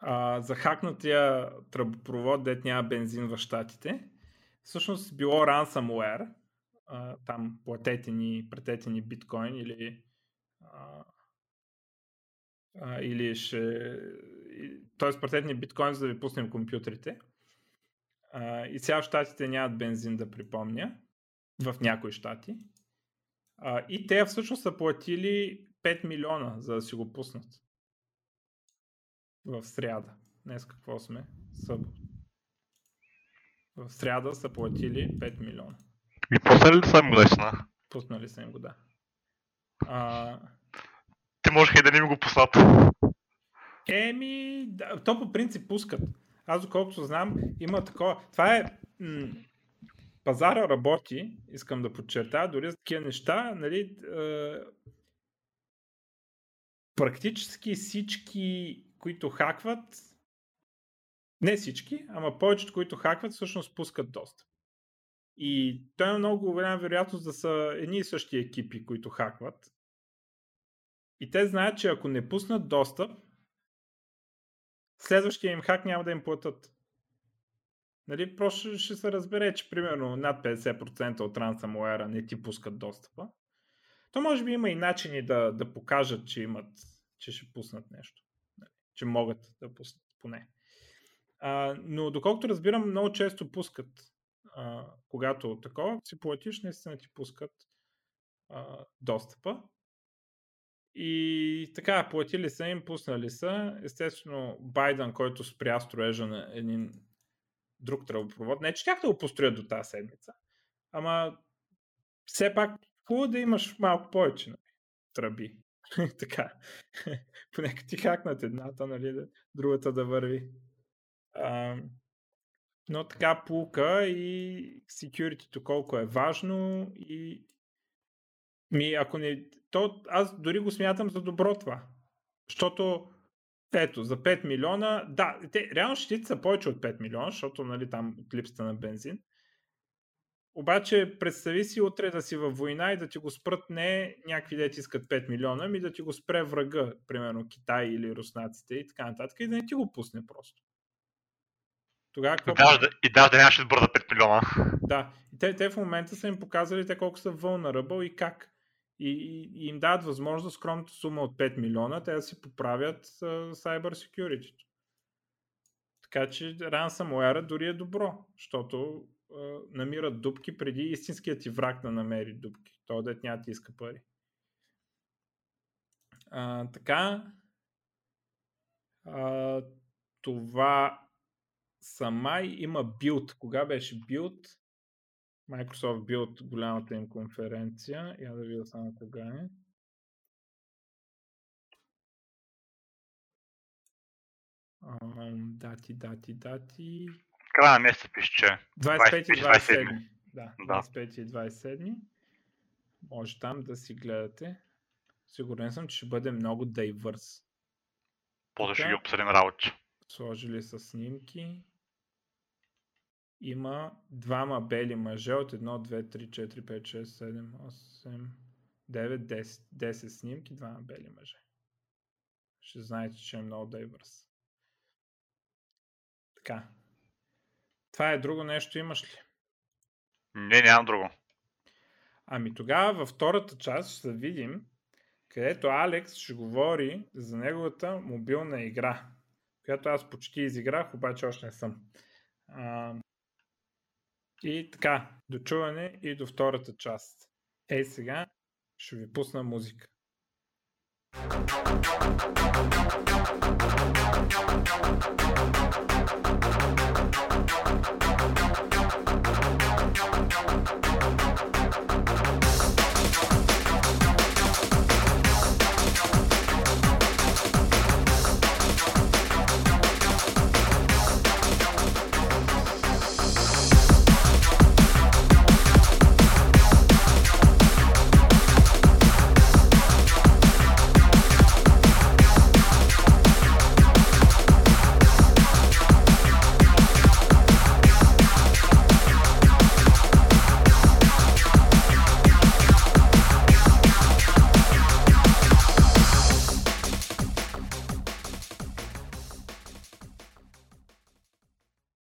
А, за хакнатия тръбопровод, дет няма бензин в щатите. Всъщност било ransomware, а, там платете ни, претете ни биткоин или а, а, или ще т.е. пратете ни биткоин, за да ви пуснем компютрите. А, и сега в щатите нямат бензин да припомня. В някои щати. А, и те всъщност са платили 5 милиона, за да си го пуснат. В сряда. Днес какво сме? Събот. В сряда са платили 5 милиона. И пуснали ли са им го наистина? Пуснали са им го, да. А... Те можеха и да не ми го пуснат. Еми, да, то по принцип пускат. Аз доколкото знам, има такова. Това е... М- пазара работи, искам да подчертая, дори за такива неща, нали, е, практически всички, които хакват, не всички, ама повечето, които хакват, всъщност пускат достъп. И той има много голяма вероятност да са едни и същи екипи, които хакват. И те знаят, че ако не пуснат достъп, следващия им хак няма да им платят. Нали, просто ще се разбере, че примерно над 50% от ransomware не ти пускат достъпа. То може би има и начини да, да покажат, че имат, че ще пуснат нещо. Че могат да пуснат поне. А, но доколкото разбирам, много често пускат, а, когато такова, си платиш, наистина ти пускат а, достъпа. И така, платили са им, пуснали са. Естествено, Байден, който спря строежа на един друг тръбопровод. Не, че тях да го построят до тази седмица. Ама все пак хубаво да имаш малко повече нали, тръби. така. Поне ти хакнат едната, нали, другата да върви. А, но така пулка и security колко е важно и ми, ако не... То, аз дори го смятам за добро това. Защото ето, за 5 милиона, да, те, реално щитите са повече от 5 милиона, защото нали, там от липсата на бензин. Обаче представи си утре да си във война и да ти го спрат не някакви дети искат 5 милиона, ми да ти го спре врага, примерно Китай или руснаците и така нататък, и да не ти го пусне просто. Тогава какво... Да, и даже да нямаше сбърза 5 милиона. Да, и те, те в момента са им показали те колко са вълна и как и, и, и им дават възможност за скромната сума от 5 милиона, те да си поправят uh, cyber security. Така че ransomware дори е добро, защото намират дупки преди истинският ти враг да намери дупки. Той да няма ти иска пари. Uh, така, uh, това сама има билд. Кога беше билд? Microsoft Build голямата им конференция. Я да видя само кога е. Дати, дати, дати. Края на месеца пише, че 25 и 27. Да, 25 и 27. Може там да си гледате. Сигурен съм, че ще бъде много дайвърс. После ще ги обсъдим работи. Сложили са снимки има двама бели мъже от 1, 2, 3, 4, 5, 6, 7, 8, 9, 10, 10 снимки, двама бели мъже. Ще знаете, че е много дайвърс. Така. Това е друго нещо, имаш ли? Не, нямам друго. Ами тогава във втората част ще видим, където Алекс ще говори за неговата мобилна игра, която аз почти изиграх, обаче още не съм. А, и така, до чуване и до втората част. Ей сега ще ви пусна музика. Thank you.